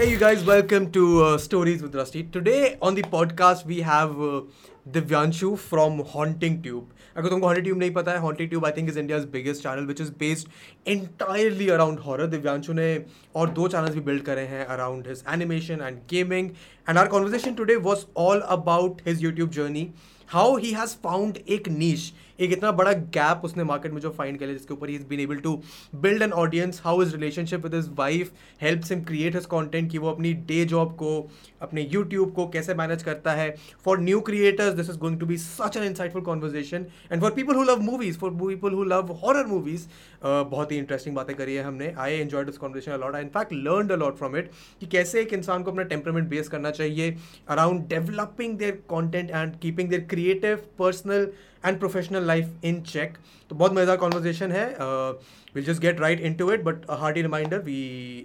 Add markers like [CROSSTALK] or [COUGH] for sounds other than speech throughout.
Hey, you guys, welcome to uh, Stories with Rusty. Today on the podcast, we have uh, Divyanshu from Haunting Tube. अगर तुमको Haunting Tube नहीं पता है Haunting Tube I think is India's biggest channel which is based entirely around horror. Divyanshu ने और दो channels भी build करे हैं around his animation and gaming. And our conversation today was all about his YouTube journey. How he has found एक niche एक इतना बड़ा गैप उसने मार्केट में जो फाइंड कर लिया जिसके ऊपर ही is been able to build an audience how is relationship with his wife helps him create his content कि वो अपनी डे जॉब को, अपने यूट्यूब को कैसे मैनेज करता है। For new creators this is going to be such an insightful conversation and for people who love movies for people who love horror movies बहुत ही इंटरेस्टिंग बातें करी है हमने। I enjoy this conversation a lot I in fact learn a lot from it कि कैसे एक इंसान को अपना टेम्परमेंट बेस करना चाहिए around developing their content and keeping their creative personal and professional life in check तो बहुत मज़ेदार कॉन्वर्जेशन है। Will just get right into it but hardy reminder we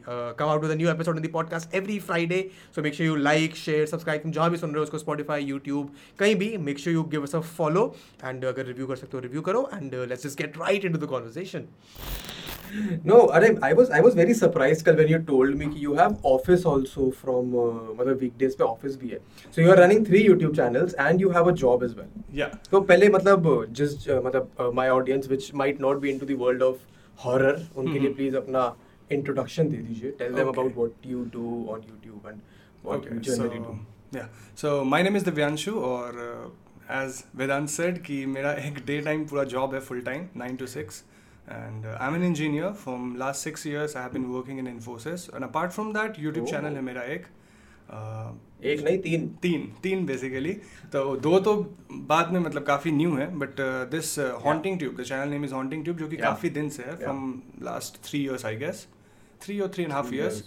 come out with new episode in the podcast every Friday so make sure you like share subscribe जहाँ भी सुन रहे हो उसको Spotify YouTube कहीं भी make sure you give us a follow and अगर review कर सकते हो रिव्यू करो and let's just get right into the conversation No, Arey, I was I was very surprised कल when you told me कि you have office also from uh, मतलब weekdays पे office भी है. So you are running three YouTube channels and you have a job as well. Yeah. तो पहले मतलब just uh, मतलब uh, my audience which might not be into the world of horror उनके लिए please अपना introduction दे दीजिए. Tell them Okay. about what you do on YouTube and what you generally so, do. Yeah. So my name is Divyanshu और uh, as Vedant said कि मेरा एक day time पूरा job है full time nine to six and I am an engineer from last six years I have been working in Infosys and apart from that YouTube Oh. Channel है मेरा एक uh, एक नहीं तीन। तीन तीन बेसिकली तो दो तो बाद में मतलब काफ़ी न्यू है but this haunting tube the channel name is haunting tube जो कि काफ़ी दिन से है from last three years I guess three और three and half years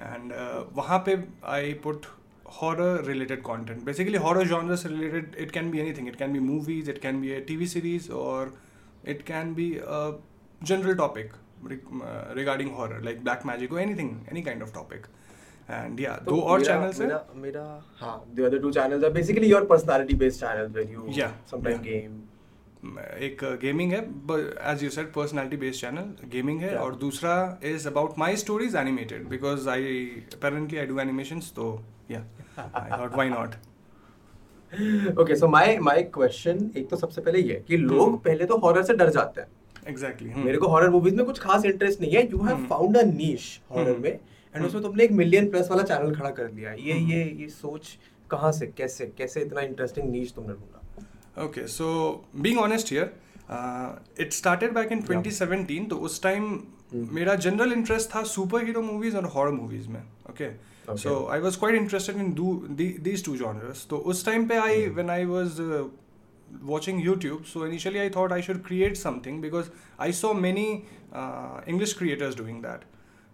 and वहाँ पे I put horror related content basically horror genre से related it can be anything it can be movies it can be a TV series और it can be general topic regarding horror like black magic और anything any kind of topic and yeah दो और मेरा- channels हैं मेरा मेरा हाँ the other two channels are basically your personality based channels where you Yeah, sometimes yeah. game. एक gaming है as you said personality based channel gaming है और दूसरा is about my stories animated because I apparently I do animations तो या I thought why not okay so my my question एक तो सबसे पहले ये कि लोग हम्म। पहले तो हॉरर से डर जाते हैं एग्जैक्टली मेरे को हॉरर मूवीज़ में कुछ खास इंटरेस्ट नहीं है you have. Found a niche horror. में एंड उसमें तुमने एक मिलियन प्लस वाला चैनल खड़ा कर लिया ये ये ये सोच कहाँ से कैसे कैसे इतना इंटरेस्टिंग नीच तुमने ढूंढा? Okay so being honest here it started back in twenty seventeen तो उस टाइम हम्म। मेरा जनरल इंटरेस्ट था सुपर हीरो मूवीज़ और हॉर मूवीज़ में okay so I was quite interested in these two genres तो उस टाइम पे I when I was watching YouTube so initially I thought I should create something because I saw many English creators doing that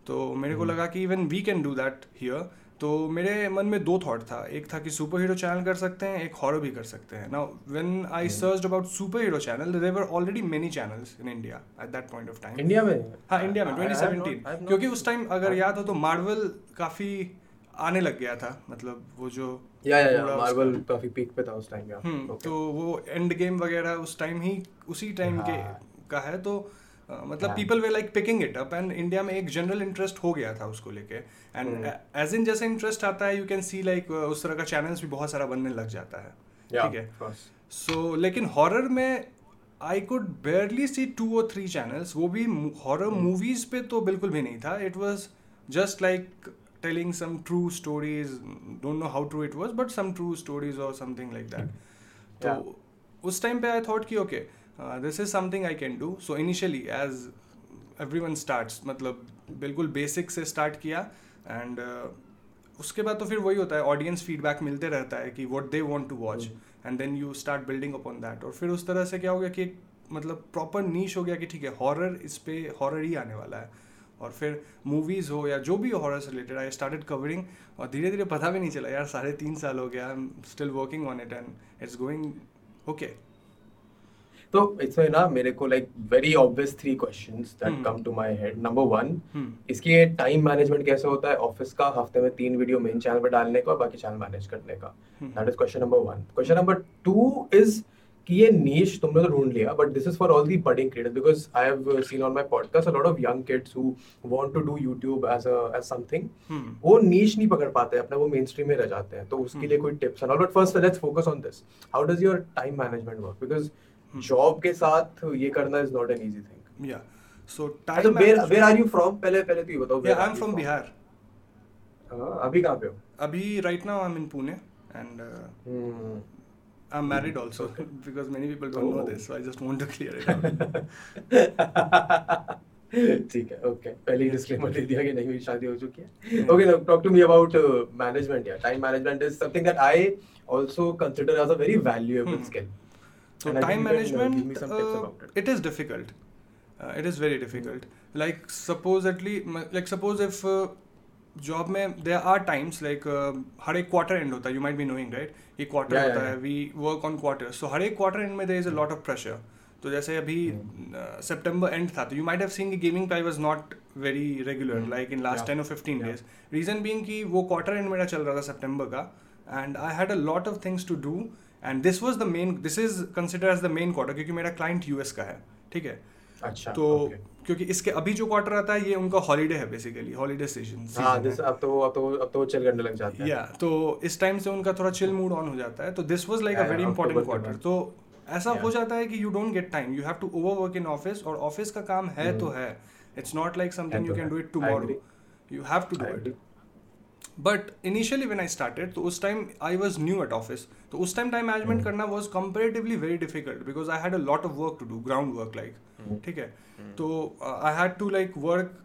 तो मेरे को Hmm. लगा कि even we can do that here तो मेरे मन में दो थॉट था एक था कि सुपर हीरो चैनल कर सकते हैं एक हॉरर भी कर सकते हैं now when I. Search about super hero channel there were already many channels in India at that point of time India में हाँ इंडिया में I- I 2017 I have not क्योंकि उस टाइम अगर हाँ. याद हो तो मार्वल काफ़ी आने लग गया था मतलब वो जो या या या मार्वल काफ़ी पीक पे था उस टाइम हम्म Okay. तो वो एंड गेम वगैरह उस टाइम ही उसी टाइम के हाँ। का है तो मतलब हाँ। People they like picking it up and India में एक जनरल इंटरेस्ट हो गया था उसको लेके। एंड। एज इन जैसे इंटरेस्ट आता है यू कैन सी लाइक उस तरह का चैनल्स भी बहुत सारा बनने लग जाता है। ठीक है? सो लेकिन हॉरर में I could barely see two और थ्री चैनल्स वो भी हॉरर Hmm. मूवीज़ पे तो बिल्कुल भी नहीं था। It was just like telling some true stories don't know how true it was but some true stories और समथिंग लाइक दैट तो उस टाइम पे आई थॉट कि okay this is something I can do so initially as everyone start मतलब बिल्कुल basic से start किया and uh, उसके बाद तो फिर वही होता है ऑडियंस फीडबैक मिलते रहता है कि what they want to watch and then you start building upon that और फिर उस तरह से क्या हो गया कि एक मतलब प्रॉपर नीच हो गया कि ठीक है हॉरर इस पे हॉरर ही आने वाला है। और फिर मूवीज़ हो या जो भी हॉरर से रिलेटेड आई स्टार्टेड कवरिंग और धीरे धीरे पता भी नहीं चला यार साढ़े तीन साल हो गया I am still working on it and it's going okay तो इसमें ना मेरे को like very obvious three questions that. Come to my head number one इसकी टाइम मैनेजमेंट कैसे होता है? ऑफ़िस का हफ़्ते में तीन वीडियो मेन चैनल पे डालने का और बाकी चैनल मैनेज करने का। हम्म। That is question number one question number two is कि ये niche तुमने तो ढूंढ लिया but this is for all the budding creators because I have uh, seen on my podcast a lot of young kids who want to do YouTube as a as something. हम्म वो niche नहीं पकड़ पाते अपना वो mainstream में रह जाते हैं। तो उसके लिए कोई टिप्स है but first let's focus on this how does your time management work because job के साथ ये करना is not an easy thing yeah so time where where are you from पहले पहले तो ये बताओ yeah I am from Bihar हाँ, अभी कहाँ पे हो? अभी right now I am in Pune and hmm, I am married also because many people don't know. This so I just want to clear it ठीक है ओके पहले ही डिस्क्लेमर दे दिया कि नहीं मेरी शादी हो चुकी है। Okay now talk to me about management या time management is something that I also consider as a very valuable Hmm. So And time uh, management, uh, it. it is difficult. Uh, it is very difficult. Mm-hmm. Like supposedly, like suppose if uh, job में there are times like uh, हर एक quarter end होता है. You might be knowing right? ये quarter Yeah, होता yeah, है. We work on quarters. So हर एक quarter end में there is a lot of pressure. तो जैसे अभी सितंबर एंड था तो यू माइट हैव सीन कि gaming pie was not very regular Hmm. Like in last Yeah. 10 or 15 Yeah. Days reason being कि वो क्वार्टर एंड मेरा चल रहा था सितंबर का end I had a lot of things to do and this was the main this is consider as the main quarter क्योंकि मेरा क्लाइंट यूएस का है ठीक है? अच्छा तो okay. क्योंकि इसके अभी जो क्वार्टर आता है ये उनका हॉलीडे है बेसिकली हॉलीडे सीज़न हाँ दिस अब तो अब तो अब तो चल करने लग जाता है। या तो इस टाइम से उनका थोड़ा चिल मूड ऑन हो जाता है। तो this was like a very important quarter तो ऐसा Yeah. हो जाता है कि you don't get time you have to over work in office और ऑफ़िस का काम है Hmm. तो है। It's not like something you can do it tomorrow you have to do it. But initially when I started तो उस time I was new at office तो उस टाइम टाइम मैनेजमेंट Hmm. करना was comparatively very difficult because I had a lot of work to do ground work like Hmm. ठीक है? तो I had to like work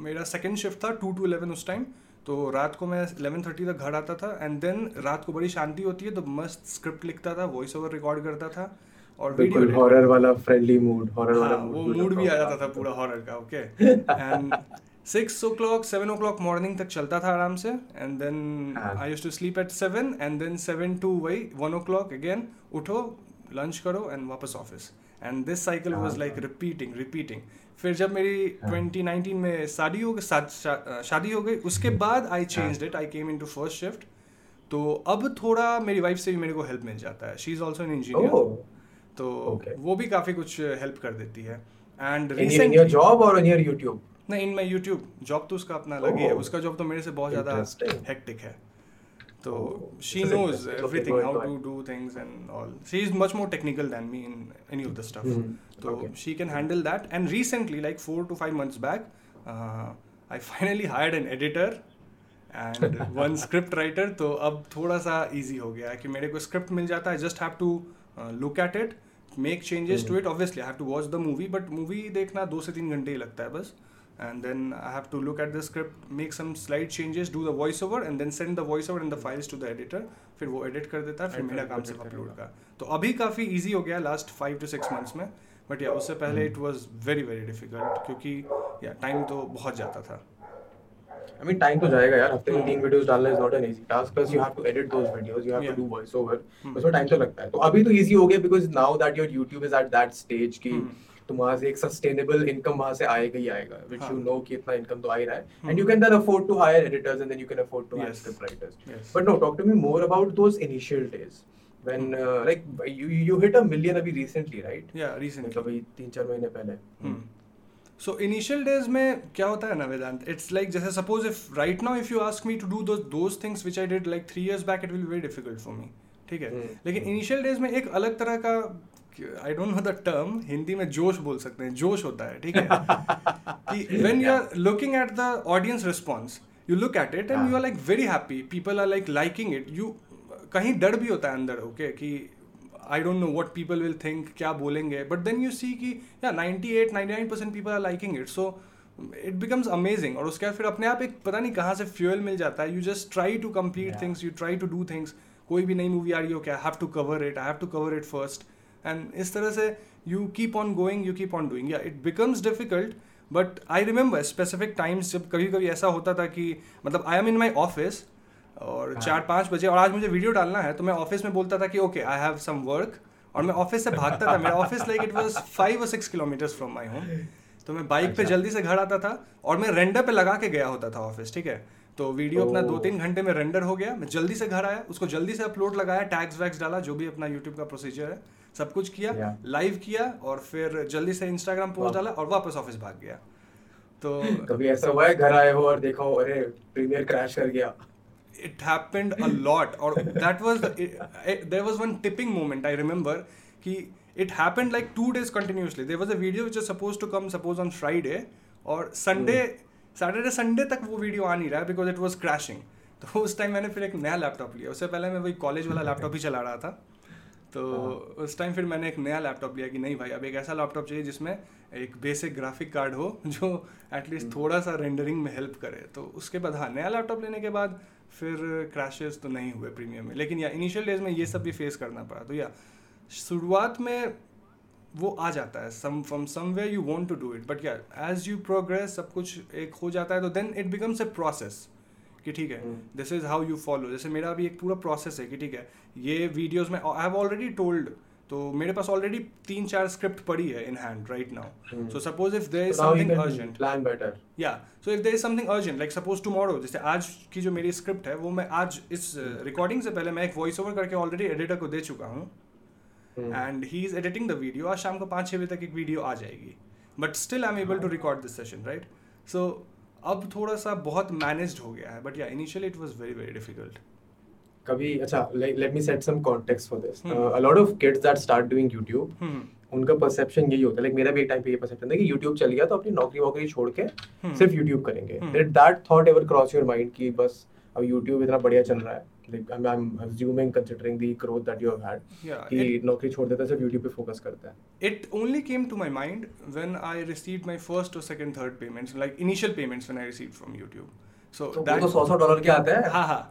मेरा second shift था two to eleven उस time तो रात को मैं इलेवन थर्टी तक घर आता था एंड देन रात को बड़ी शांति होती है तो मस्त स्क्रिप्ट लिखता था वॉइस ओवर रिकॉर्ड करता था और बिल्कुल वीडियो हॉरर वाला फ्रेंडली मूड हॉरर वाला वो मूड भी आ जाता था पूरा हॉरर का okay and [LAUGHS] six o'clock seven o'clock morning तक चलता था आराम से एंड देन हाँ। I use to sleep at seven and then seven to वही वन ओ क्लॉक अगेन उठो लंच करो एंड वापस office and this cycle was like repeating repeating फिर जब मेरी हाँ। 2019 में शादी हो गई शादी हो गई उसके बाद I change it I came into first shift तो अब थोड़ा मेरी वाइफ से भी मेरे को हेल्प मिल जाता है. She is also an engineer तो. वो भी काफ़ी कुछ हेल्प कर देती है. And recent your job or नहीं इन माई यूट्यूब जॉब तो उसका अपना अलग ही है. उसका जॉब तो मेरे से बहुत ज़्यादा. हेक्टिक है। तो she knows everything how to do things and all she is much more technical than me in any of the stuff. तो she can handle that and recently like four to five months back I finally hired an editor and one script writer तो अब थोड़ा सा easy हो गया है कि मेरे को स्क्रिप्ट मिल जाता है। Just have to look at it make changes to it obviously have to watch the movie but movie देखना दो से तीन घंटे ही लगता है बस। And then I have to look at the script, make some slight changes, do the voiceover, and then send the voiceover and the files to the editor. फिर वो edit कर देता है फिर मेरा काम सिर्फ़। अपलोड का तो अभी काफ़ी easy हो गया last five to six months में बट या उससे पहले Hmm. It was very very difficult क्योंकि या टाइम तो बहुत जाता था I mean, time तो जाएगा यार हफ़्ते में तीन वीडियोस डालना is not an easy task plus you have to edit those videos you have Yeah. to do voice over Hmm. उसमें टाइम तो लगता है तो अभी तो easy हो गया because now that your YouTube is at that stage कि Hmm. तुम वहाँ से एक सस्टेनेबल इनकम वहाँ से आएगा ही आएगा हाँ. you know कि इतना इनकम तो आ ही रहा है Hmm. then afford to hire editors and then you can afford to hire Yes. script writers Yes. but no talk to me more about those initial days when uh, like you you hit a million अभी recently right या recently मतलब अभी तीन चार महीने पहले so initial days में क्या होता है ना वेदांत इट्स लाइक जैसे suppose if right now if you ask me to do those those things which I did like three years back it will very difficult for me ठीक है Hmm. लेकिन initial days में एक अलग तरह का I don't know the term Hindi में जोश बोल सकते हैं जोश होता है ठीक है? कि when you are looking at the audience response you look at it and you are like very happy people are like liking it you कहीं डर भी होता है अंदर ओके कि I don't know what people will think क्या बोलेंगे? But then you see कि या 98 99 percent people are liking it so it becomes amazing और उसके बाद फिर अपने आप एक पता नहीं कहाँ से फ्यूल मिल जाता है. You just try to Yeah. Things you try to do things कोई भी नई मूवी आ रही हो क्या have to cover it I have to cover it first and इस तरह से you keep on going you keep on doing या it becomes difficult but I remember specific times जब कभी कभी ऐसा होता था कि मतलब I am in my office और हाँ। चार पाँच बजे और आज मुझे वीडियो डालना है तो मैं ऑफ़िस में बोलता था कि okay I have some work और मैं ऑफ़िस से भागता था। मेरा office like it was five और six kilometres from my home तो मैं बाइक पे अच्छा। जल्दी से घर आता था और मैं रेंडर पे लगा के गया होता था ऑफ़िस ठीक है? तो वीडियो अपना दो तीन घंटे में रेंडर हो गया। मैं जल्दी से घर आया उसको जल्दी से अपलोड लगाया टैग्स वैग्स डाला जो भी अपना यूट्यूब का प्रोसीजर है। सब कुछ किया Yeah. लाइव किया और फिर जल्दी से इंस्टाग्राम पोस्ट डाला और वापस ऑफ़िस भाग गया तो कभी ऐसा हुआ है घर आए हो और देखो अरे प्रीमियर क्रैश कर गया it happened a lot or that was the, it, there was one tipping moment i remember ki it happened like two days continuously there was a video which was supposed to come suppose on friday और Sunday Saturday Sunday तक वो video आ नहीं रहा because it was crashing तो उस time मैंने फिर एक नया लैपटॉप लिया उससे पहले मैं वही कॉलेज वाला लैपटॉप ही चला रहा था तो उस टाइम फिर मैंने एक नया लैपटॉप लिया कि नहीं भाई अब एक ऐसा लैपटॉप चाहिए जिसमें एक बेसिक ग्राफिक कार्ड हो [LAUGHS] जो एटलीस्ट थोड़ा सा रेंडरिंग में हेल्प करे। तो उसके बाद हाँ नया लैपटॉप लेने के बाद फिर क्रैशेस तो नहीं हुए प्रीमियम में। लेकिन या इनिशियल डेज़ में ये सब भी फेस करना पड़ा। तो या शुरुआत में वो आ जाता है some from somewhere you want to do it but yeah as you progress सब कुछ एक हो जाता है तो then it becomes a process कि ठीक है this is how you follow जैसे मेरा अभी एक पूरा प्रोसेस है कि ठीक है ये वीडियोस में आई हैव ऑलरेडी टोल्ड तो मेरे पास ऑलरेडी तीन चार स्क्रिप्ट पड़ी है in hand right now so suppose if there is something urgent plan better. Yeah so if there is something urgent like suppose tomorrow जैसे आज की जो मेरी स्क्रिप्ट है वो मैं आज इस रिकॉर्डिंग से पहले मैं एक वॉइस ओवर करके ऑलरेडी एडिटर को दे चुका हूँ. And he is editing the video आज शाम को पाँच छः बजे तक एक वीडियो आ जाएगी। But still I am able to record this session right so अब थोड़ा सा बहुत मैनेज्ड हो गया है but yeah initially it was very very difficult कभी अच्छा let me set some context for this a lot of kids that start doing YouTube उनका परसेप्शन यही होता है लाइक मेरा भी एक टाइम पे ये परसेप्शन था कि यूट्यूब चल गया तो अपनी नौकरी वोकरी छोड़ के hmm. सिर्फ़ यूट्यूब करेंगे। That thought ever cross your mind कि बस अब यूट्यूब इतना बढ़िया चल रहा है? Like I'm, I'm assuming considering the growth that you have had या कि नौकरी छोड़ देता है सिर्फ़ YouTube पे फोकस करता है it only came to my mind when I received my first or second, third payments, like initial payments when I received from YouTube. So तो वो that तो सौ सौ डॉलर के आते हैं हाँ हाँ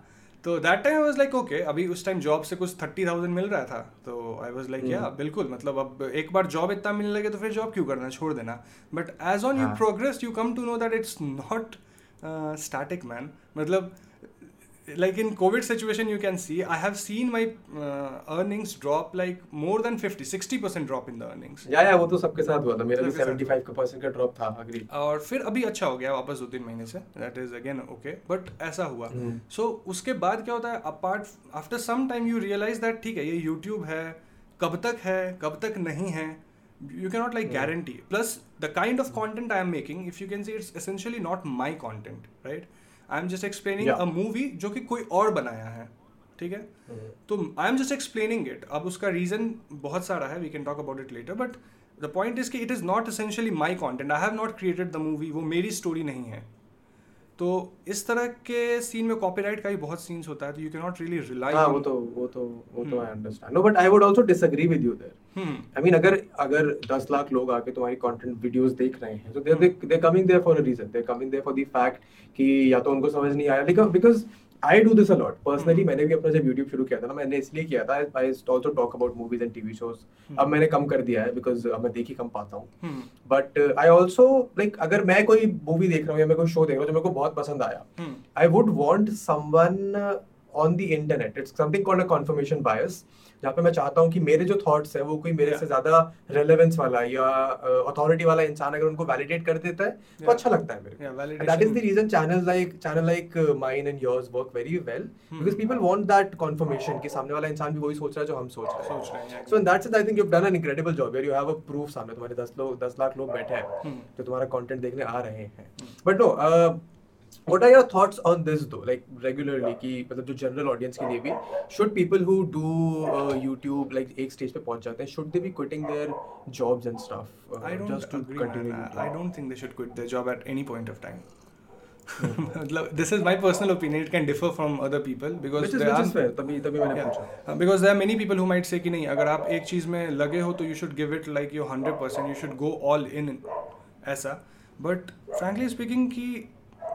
तो that time was like okay अभी उस टाइम जॉब से कुछ थर्टी थाउज़ेंड मिल रहा था तो आई वाज लाइक या बिल्कुल मतलब अब एक बार जॉब इतना मिलने लगे तो फिर जॉब क्यों करना छोड़ देना बट एज ऑन यू हाँ. Progress you come to know that it's not static man मतलब like in covid situation you can see i have seen my uh, earnings drop like more than 50 60% drop in the earnings. या या वो तो सबके साथ हुआ था। मेरा भी सबके साथ 75 परसेंट का ड्रॉप था अग्री और फिर अभी अच्छा हो गया वापस दो तीन महीने से। That is again okay but ऐसा हुआ। हम्म। सो उसके बाद क्या होता है apart after some time you realise that ठीक है ये यूट्यूब है कब तक है कब तक नहीं है you can not like guarantee plus the kind of content I am making if you can see it's essentially not my content right I am just explaining a movie जो कि कोई और बनाया है ठीक है? तो I am just explaining it अब उसका रीजन बहुत सारा है we can talk about it later but the point is कि it is not essentially my content I have not created the movie वो मेरी स्टोरी नहीं है। तो इस तरह के सीन में कॉपीराइट का ही बहुत सीन्स होता है तो you can not really rely हाँ वो तो वो तो वो तो. I understand no but I would also disagree with you there I mean अगर अगर 10 लाख लोग आके तुम्हारी कंटेंट वीडियोस देख रहे हैं तो they they coming there for a reason they coming there for the fact कि या तो उनको समझ नहीं आया because I do this a lot lot personally मैंने भी अपना जब YouTube शुरू किया था ना मैंने इसलिए किया था I also talk about movies and TV shows अब मैंने कम कर दिया है बिकॉज़ अब मैं देख ही कम पाता हूँ. बट आई ऑल्सो लाइक अगर मैं कोई मूवी देख रहा हूँ या मैं कोई शो देख रहा हूँ जो मेरे को बहुत पसंद आया I would want someone on the internet it's something called a confirmation a confirmation bias. जहाँ पे मैं चाहता हूँ कि मेरे जो थॉट्स है वो कोई मेरे Yeah. से ज़्यादा रेलेवेंस वाला या अथॉरिटी वाला इंसान अगर उनको वैलिडेट कर देता है तो Yeah. अच्छा लगता है मेरे को। That is the reason channel like channel like mine and yours work very well because people want that confirmation कि सामने वाला इंसान भी वही सोच रहा है जो हम सोच रहे हैं, so in that sense I think you have done an incredible job you have a proof सामने तुम्हारे 10 लोग 10 लाख लोग बैठे हैं हम्म। जो तुम्हारा कंटेंट देखने आ रहे हैं। But no what are your thoughts on this though like regularly कि मतलब जो जनरल ऑडियंस के लिए भी should people who do uh, YouTube like एक स्टेज पे पहुँच जाते हैं should they be quitting their jobs and stuff uh, I don't just to agree, continue man. I don't think they should quit their job at any point of time. मतलब this is my personal opinion. It can differ from other people because which is there which are is fair तभी तभी मैंने पूछा Uh, because there are many people who might कि नहीं अगर आप एक चीज़ में लगे हो तो you should give it like your hundred percent. You should go all in ऐसा. But frankly speaking कि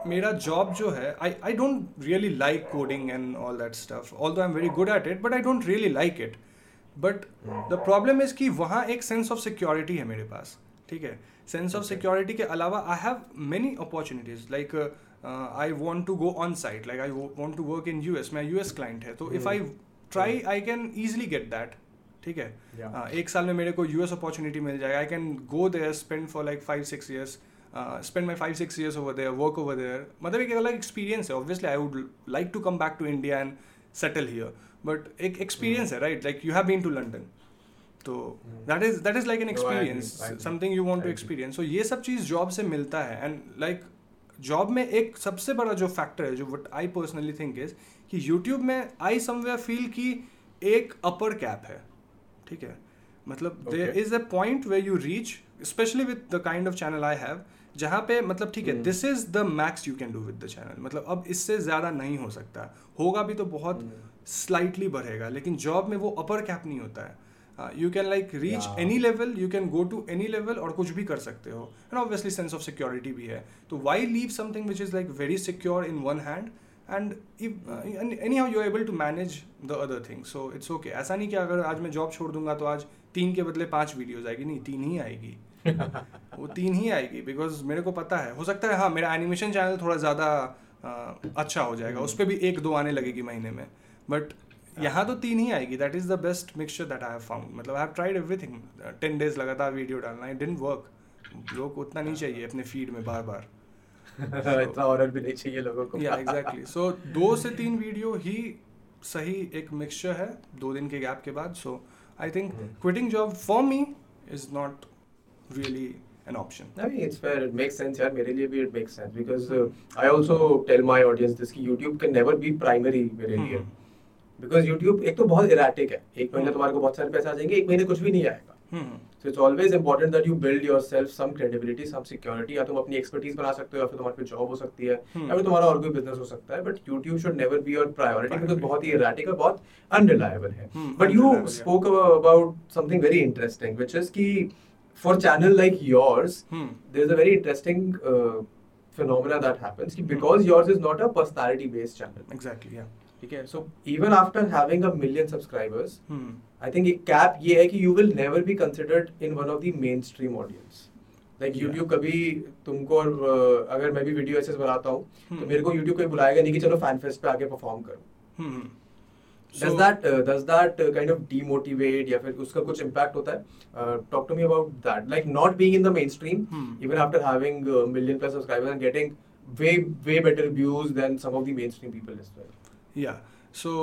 मेरा जॉब जो है I I don't really like coding and all that stuff. Although I'm very good at it, but I don't really like it. But the problem is कि वहाँ एक sense of security है मेरे पास ठीक है सेंस ऑफ़ सिक्योरिटी के अलावा I have many opportunities like I want to go on site like I want to work in US मैं यूएस क्लाइंट है तो if I try I can easily get that ठीक है Yeah. हाँ, एक साल में मेरे को यूएस अपॉर्चुनिटी मिल जाएगा I can go there spend for like five six years spend my five six years over there work over there मतलब एक अलग एक्सपीरियंस है. Obviously I would like to come back to India and settle here but एक experience है right like you have been to London तो that is that is like an Hmm. Experience something you want I to experience so ये सब चीज़ job से मिलता है. And like job में एक सबसे बड़ा जो फैक्टर है जो what I personally think is कि यूट्यूब में आई समवेयर फील कि एक अपर कैप है. ठीक है? मतलब there is a point where you reach specially with the kind of channel I have जहाँ पे मतलब ठीक है. This is the max you can do with the channel मतलब अब इससे ज़्यादा नहीं हो सकता। होगा भी तो बहुत. स्लाइटली बढ़ेगा लेकिन जॉब में वो अपर कैप नहीं होता है। You can like reach any level you can go to any level और कुछ भी कर सकते हो। And obviously sense of security भी है। तो why leave something which is like very secure in one hand and anyhow you able to manage the other thing so it's okay ऐसा नहीं कि अगर आज मैं जॉब छोड़ दूँगा तो आज तीन के बदले पाँच वीडियोज़ आएगी। नहीं तीन ही आएगी। [LAUGHS] वो तीन ही आएगी बिकॉज़ मेरे को पता है। हो सकता है हाँ मेरा एनिमेशन चैनल थोड़ा ज़्यादा अच्छा हो जाएगा। उस पर भी एक दो आने लगेगी महीने में। बट यहाँ तो तीन ही आएगी। That is the best mixture that I have found मतलब I have tried everything ten days लगातार वीडियो डालना इट डिडंट वर्क लोग उतना नहीं चाहिए अपने फ़ीड में बार बार। [LAUGHS] इतना ऑर्डर भी नहीं चाहिए लोगों को। या एग्जैक्टली सो दो से तीन वीडियो ही सही एक मिक्सचर है दो दिन के गैप के बाद। So I think. Quitting job for me is not really an option I mean, it's fair. It makes sense. यार मेरे लिए भी it makes sense because uh, I also tell my audience this कि YouTube can never be primary मेरे लिए Hmm. because YouTube एक तो बहुत erratic है एक महीने तुम्हारे को बहुत सारे पैसे आ जाएँगे एक महीने कुछ भी नहीं आएगा Hmm. So it's always important that you build yourself some credibility, some security. या तुम अपनी expertise बना सकते हो या फिर तुम्हारे पे job हो सकती है Hmm. या फिर तुम्हारा और कोई business हो सकता है but YouTube should never be your priority because. बहुत ही erratic और बहुत unreliable है. Hmm, But you yeah. spoke about, about something very interesting which is कि for channel like yours Hmm. there's a very interesting uh, phenomena that happens कि because yours is not a personality based channel. Exactly, yeah. ठीक है so even after having a million subscribers Hmm. I think एक cap ये है कि you will never be considered in one of the mainstream audience. Like Yeah. YouTube कभी तुमको और uh, अगर मैं भी वीडियो ऐसे बनाता हूँ hmm. तो Hmm. मेरे को YouTube कोई बुलाएगा नहीं कि चलो फ़ैन फेस्ट पे आके परफॉर्म करो. Hmm. Does that uh, does that uh, kind of demotivate या फिर उसका कुछ impact होता है? Uh, talk to me about that. Like not being in the mainstream, Hmm. even after having a million plus subscribers and getting way way better views than some of the mainstream people as well. Yeah. So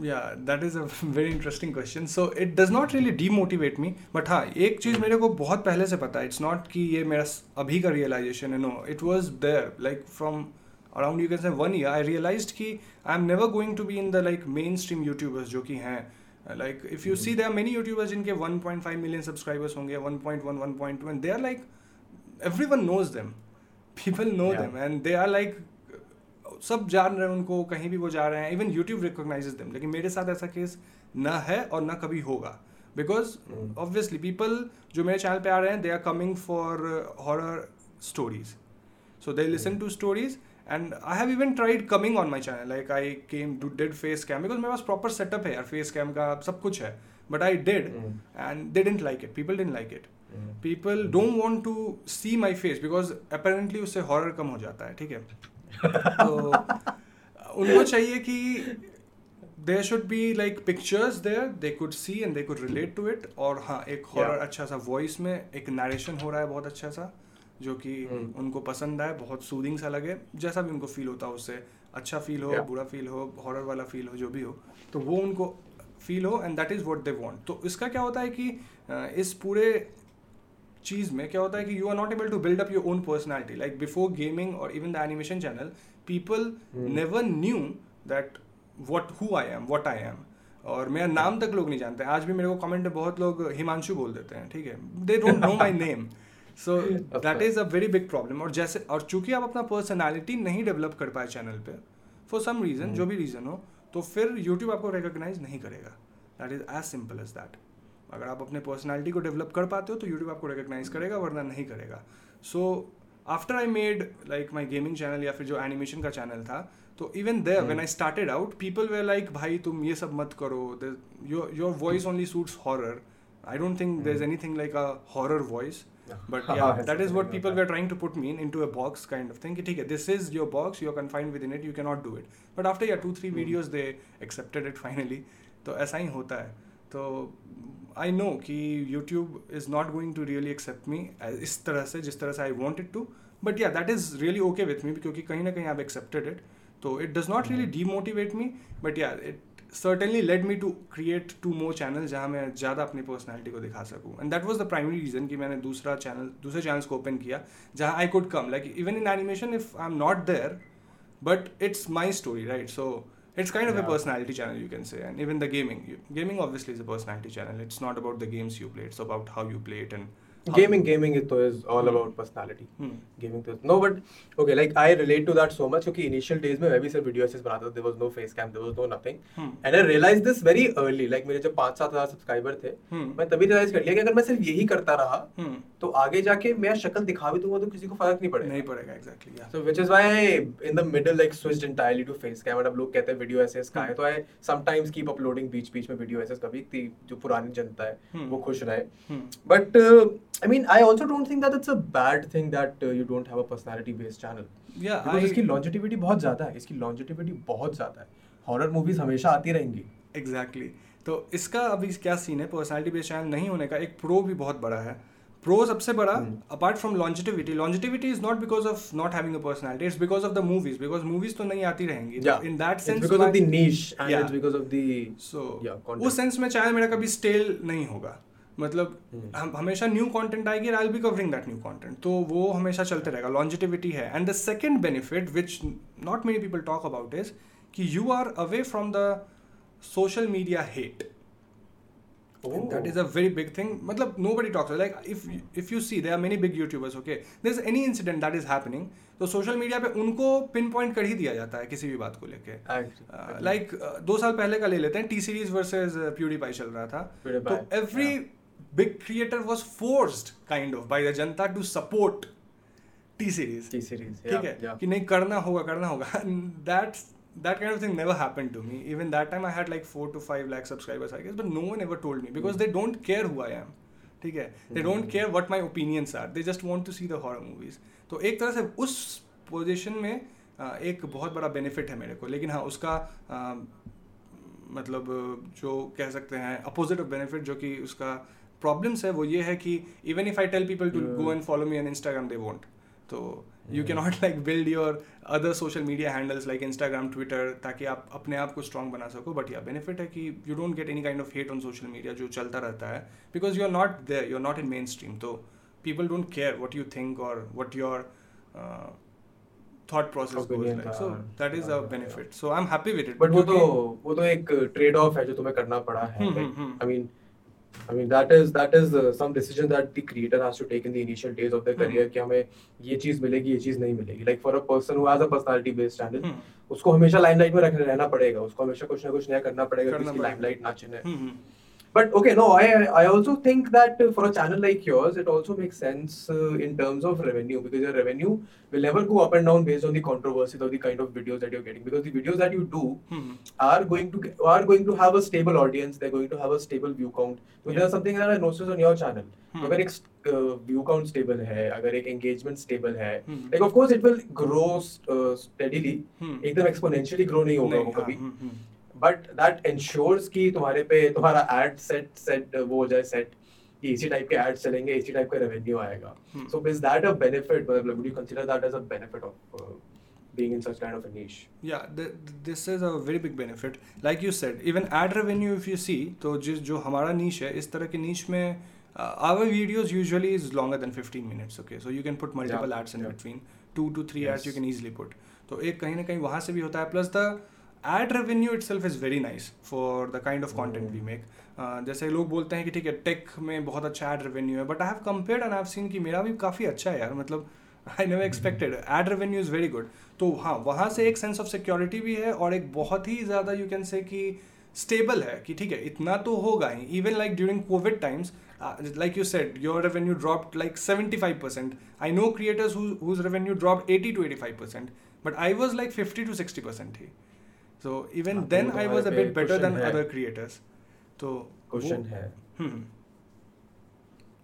yeah, that is a very interesting question. So it does not really demotivate me, but हाँ एक चीज़ मेरे को बहुत पहले से पता है. It's not कि ये मेरा अभी का realization है. No, it was there. Like from around you can say one year I realise की I am never going to be in the like mainstream YouTubers जो कि हैं। Like if you see they are many YouTubers जिनके one point five million subscribers होंगे one point one one point two and they are like everyone knows them people know them and they are like सब जान रहे हैं उनको कहीं भी वो जा रहे हैं इवन यूट्यूब रिकोगनाइज दैम लेकिन मेरे साथ ऐसा केस ना है और न कभी होगा। बिकॉज़ ऑब्वियसली पीपल जो मेरे चैनल पर आ रहे हैं they are coming for horror stories so they listen to stories and I have even tried coming on my channel like I came do did face cam because मेरे पास proper setup है यार face cam का सब कुछ है। But I did. And they didn't like it people didn't like it people don't want to see my face because apparently उससे horror कम हो जाता है ठीक है? तो उनको चाहिए कि there should be like pictures there they could see and they could relate to it और हाँ एक हॉरर Yeah. अच्छा सा वॉइस में एक नरेशन हो रहा है बहुत अच्छा सा। जो कि Hmm. उनको पसंद आए बहुत सूदिंग सा लगे जैसा भी उनको फील होता है उससे। अच्छा फील हो Yeah. बुरा फील हो हॉरर वाला फील हो जो भी हो तो वो उनको फील हो and that is what they want तो इसका क्या होता है कि इस पूरे चीज़ में क्या होता है कि you are not able to build up your own personality like before gaming और even the animation channel people. Never knew that what who I am what I am और मेरा नाम तक लोग नहीं जानते। आज भी मेरे को कमेंट में बहुत लोग हिमांशु बोल देते हैं ठीक है? They don't know my name so that is a very big problem और जैसे और चूँकि आप अपना पर्सनैलिटी नहीं डेवलप कर पाए चैनल पे फॉर सम रीज़न Hmm. जो भी रीज़न हो तो फिर यूट्यूब आपको रिकोगनाइज नहीं करेगा। That is as simple as that अगर आप अपने पर्सनैलिटी को डेवलप कर पाते हो तो यूट्यूब आपको रिकोगनाइज करेगा वरना नहीं करेगा। So after I made like my gaming channel या फिर जो एनिमेशन का चैनल था तो even there when I started out people were like भाई तुम ये सब मत करो। Your voice only suits horror I don't think there is anything like a horror voice but that is what people were trying to put me into a box kind of thing ठीक है this is your box you are confined within it you cannot do it but after या two three videos they accepted it finally तो ऐसा ही होता है। तो I know कि YouTube is not going to really accept me इस तरह से जिस तरह से I want it to but yeah that is really okay with me क्योंकि कहीं ना कहीं आई एक्सेप्टेड इट तो it does not really demotivate me but yeah it certainly let me to create two more channel जहाँ मैं ज़्यादा अपनी personality को दिखा सकूँ। And that was the primary reason कि मैंने दूसरा चैनल दूसरे चैनल्स को ओपन किया जहाँ I could come like even in animation if I am not there but it's my story right so it's kind of a personality channel you can say and even the gaming gaming obviously is a personality channel it's not about the games you play it's about how you play it and Gaming, gaming is, is all Hmm. about personality. Hmm. No but okay like I relate to that so much क्योंकि initial days में मैं भी सिर्फ़ video essays बनाता था there was no face cam there was no nothing Hmm. And I realise this very early like मेरे जब 5 7000 subscriber थे Hmm. मैं तभी रियलाइज़ कर लिया कि अगर मैं सिर्फ़ यही करता रहा Hmm. तो आगे जाके मैं शक्ल दिखा भी दूँगा तो किसी को फ़र्क नहीं पड़ेगा नहीं पड़ेगा exactly yeah So which is why I in the middle like switched entirely to face अब लोग कहते हैं वीडियो एसेस का है तो I sometimes keep uploading बीच बीच में वीडियो एसेस कभी जो पुरानी जनता है Hmm. वो खुश रहे Hmm. I mean, I also don't think that it's a bad thing that uh, you don't have a personality-based channel. Yeah, Because I- इसकी longevity बहुत ज़्यादा है इसकी longevity बहुत ज़्यादा है हॉरर मूवीज़ हमेशा आती रहेंगी एग्जैक्टली तो इसका अभी क्या सीन है पर्सनालिटी बेस्ड चैनल नहीं होने का एक प्रो भी बहुत बड़ा है प्रो सबसे बड़ा. Apart from longevity longevity is not because of not having a personality it's because of the movies because movies तो नहीं आती रहेंगी in that it's sense because of the niche and Yeah. it's because of the so. उस sense में channel मेरा कभी stale नहीं होगा मतलब Hmm. हम हमेशा न्यू कंटेंट आएगी I be covering that new content तो वो हमेशा चलते रहेगा लॉन्जिटिविटी है. And the second benefit which not many people talk about is कि you are away from the social media hate that is a very big thing मतलब nobody nobody talks if if if you see there are many big youtubers okay? There's any incident that is happening तो social media पे उनको pin point कर ही दिया जाता है किसी भी बात को लेके. लाइक दो साल पहले का ले लेते हैं टी सीरीज़ वर्सेस प्यूडीपाई चल रहा था। तो every big creator was forced kind of by the Janata to support T series T-series, ठीक है कि नहीं करना होगा करना होगा that that kind of thing never happened to me even that time i had like 4 to 5 lakh subscribers i guess but no one ever told me because mm. they don't care who i am ठीक है they don't care what my opinions are they just want to see the horror movies तो एक तरह से उस position में एक बहुत बड़ा बेनिफिट है मेरे को लेकिन हाँ उसका मतलब जो कह सकते हैं अपोजिट ऑफ़ बेनिफिट जो कि उसका प्रॉब्लम्स है वो ये है कि even if I tell people to go and follow me on Instagram they won't तो you can not like build your other social media handles like Instagram Twitter ताकि आप अपने आप को स्ट्रॉन्ग बना सको। बट या बेनिफिट है कि you don't get any kind of hate on social media जो चलता रहता है because you are not there you are not in mainstream तो people don't care what you think और what your thought process goes Opinion like. so that is a benefit. So i'm happy with it. But वो तो क्योंकि- वो तो एक trade off है जो तुम्हें करना पड़ा है hmm, hmm, hmm. I mean I mean that is that is uh, some decision that the creator has to take in the initial days of their hmm. career कि हमें ये चीज़ मिलेगी ये चीज़ नहीं मिलेगी like for a person who has a personality based channel hmm. उसको हमेशा limelight में रख रहना पड़ेगा उसको हमेशा कुछ ना कुछ नया करना पड़ेगा कि करना उसकी पड़ेगा। लाइमलाइट ना चिन्हे hmm, hmm, But okay, no, I I also think that uh, for a channel like yours, it also makes sense uh, in terms of revenue because your revenue will never go up and down based on the controversies or the kind of videos that you're getting because the videos that you do hmm, are going to get, are going to have a stable audience. They're going to have a stable view count. So Yeah. there's something that I noticed on your channel. Hmm. अगर एक uh, view count stable है, अगर एक engagement stable है, Hmm. like of course it will grow uh, steadily. Hmm. एकदम exponentially grow नहीं होगा नहीं, वो हाँ, कभी. Hmm, hmm, but that ensures कि तुम्हारे पे तुम्हारा एड सेट सेट वो हो जाए सेट कि इसी टाइप के एड्स चलेंगे इसी टाइप का रेवेन्यू आएगा Hmm. So is that a benefit मतलब would you consider that as a benefit of being in such kind of a niche yeah th- th- this is a very big benefit like you said even ad revenue if you see तो जिस जो हमारा niche है इस तरह के niche में uh, our videos usually is longer than 15 minutes okay so you can put multiple Yeah, ads in yeah. between two to three yes. ads you can easily put तो एक कहीं ना कहीं वहाँ से भी होता है plus the ad revenue itself is very nice for the kind of content we Hmm. make. Uh, जैसे लोग बोलते हैं कि ठीक है टेक में बहुत अच्छा ad revenue है but I have compared and I have seen कि मेरा भी काफ़ी अच्छा है यार मतलब I never expected ad revenue is very good तो हाँ वहाँ से एक सेंस ऑफ़ सिक्योरिटी भी है और एक बहुत ही ज़्यादा यू कैन से कि स्टेबल है कि ठीक है इतना तो होगा ही. Even like during Covid times like you said your revenue drop like seventy five percent I know creators whose revenue drop eighty to eighty five percent but I was like fifty to sixty percent he. So even तो then I was a bit better than other creators तो question है। हम्म।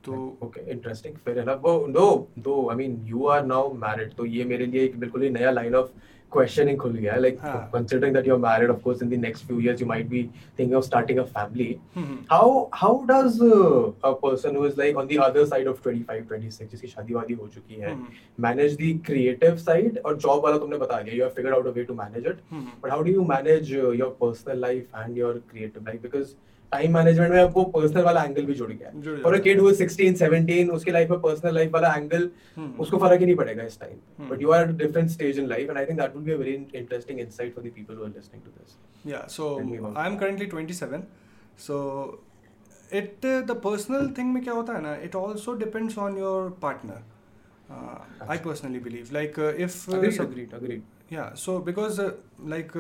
तो okay interesting फिर है ना वो no though I mean you are now married तो ये मेरे लिए एक बिल्कुल ही नया लाइन ऑफ़ questioning खुल गया है like हाँ. considering that you're married of course in the next few years you might be thinking of starting a family hmm, how how does uh, a person who is like on the other side of 25 26 जिसकी शादी वादी हो चुकी है हम्म, manage the creative side और job वाला तुमने बता दिया you have figured out a way to manage it hmm, but how do you manage uh, your personal life and your creative life because time management में वो personal वाला angle भी जुड़ गया। और किड हु। 16 17 उसके लाइफ में personal life वाला एंगल उसको फ़र्क ही नहीं पड़ेगा इस time but you are at different stage in life and I think that will be a very interesting insight for the people who are listening to this yeah so I am currently 27 so it the personal thing में क्या होता है ना it also depends on your partner I personally believe like if agreed agreed yeah so because like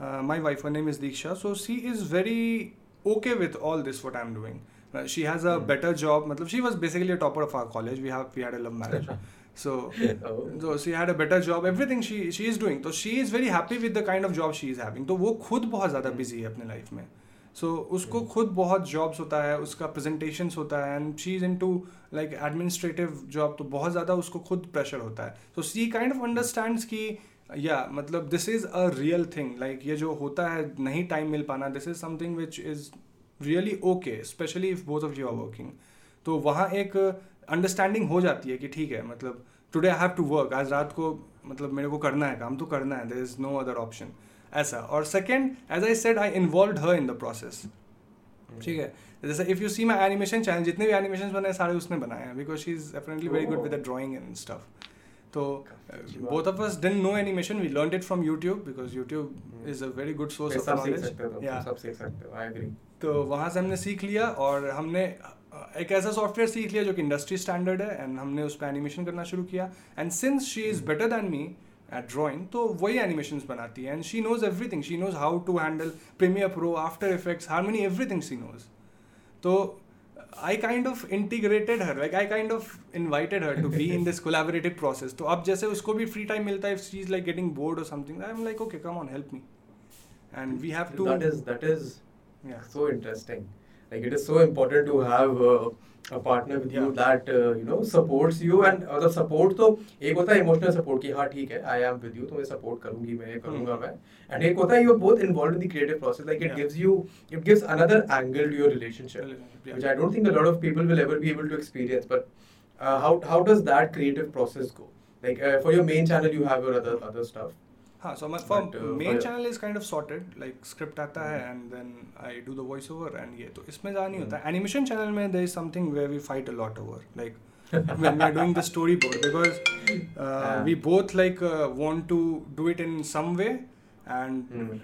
my wife name is Diksha so she is very okay with all this what I'm doing. Uh, she has a Hmm. better job. matlab, she was basically a topper of our college. We have we had a love marriage. So Oh. so she had a better job everything she she is doing तो she is very happy with the kind of job she is having तो वो खुद बहुत ज़्यादा busy है अपने life में so उसको Hmm. खुद बहुत jobs होता है उसका presentations होता है and she is into like administrative job तो बहुत ज़्यादा उसको खुद pressure होता है so she kind of understands कि या मतलब this is a real thing like ये जो होता है नहीं टाइम मिल पाना this is something which is really okay specially if both of you are working तो वहाँ एक अंडरस्टैंडिंग हो जाती है कि ठीक है मतलब today I have to work आज रात को मतलब मेरे को करना है काम तो करना है there is no other option ऐसा। और second as I said I involve her in the process ठीक है? जैसे if you see my animation channel जितने भी एनिमेशन बने हैं सारे उसने बनाए हैं because she is definitely very good with the drawing and stuff तो both of us didn't know animation we learn it from YouTube because a very good source of सब सीख नॉलेज सकते हो तुम, सब सीख सकते हो आई एग्री तो वहाँ से हमने सीख लिया और हमने एक ऐसा सॉफ्टवेयर सीख लिया जो कि इंडस्ट्री स्टैंडर्ड है एंड हमने उस पर एनिमेशन करना शुरू किया. And since she is better than me at drawing तो वही एनिमेशन बनाती है. And she knows everything she knows how to handle Premiere Pro After Effects Harmony everything she knows तो I kind of integrated her like I kind of invited her to be in this collaborative process तो अब जैसे उसको भी free time मिलता है if she is like getting bored और something I am like okay come on help me and we have to that is that is so interesting interesting. like it is so important to have uh, a partner with you Yeah. that uh, you know supports you and uh, the support तो एक होता है emotional support कि हाँ ठीक है I am with you तुम्हें support करूंगी मैं ये करूंगा Hmm. मैं एंड एक होता है you are both involved in the creative process like it Yeah. Gives you it gives another angle to your relationship Relationship, yeah. which I don't think a lot of people will ever be able to experience. But uh, how how does that creative process go? Like uh, for your main channel, you have your other other stuff. हाँ so मैं for main channel is kind of sorted like script आता है and then I do the voice over and ये तो इसमें जा नहीं hmm. होता। एनिमेशन चैनल में there is something way we fight a lot over like when we are doing the [LAUGHS] storyboard because uh, yeah. we both like uh, want to do it in some way hmm.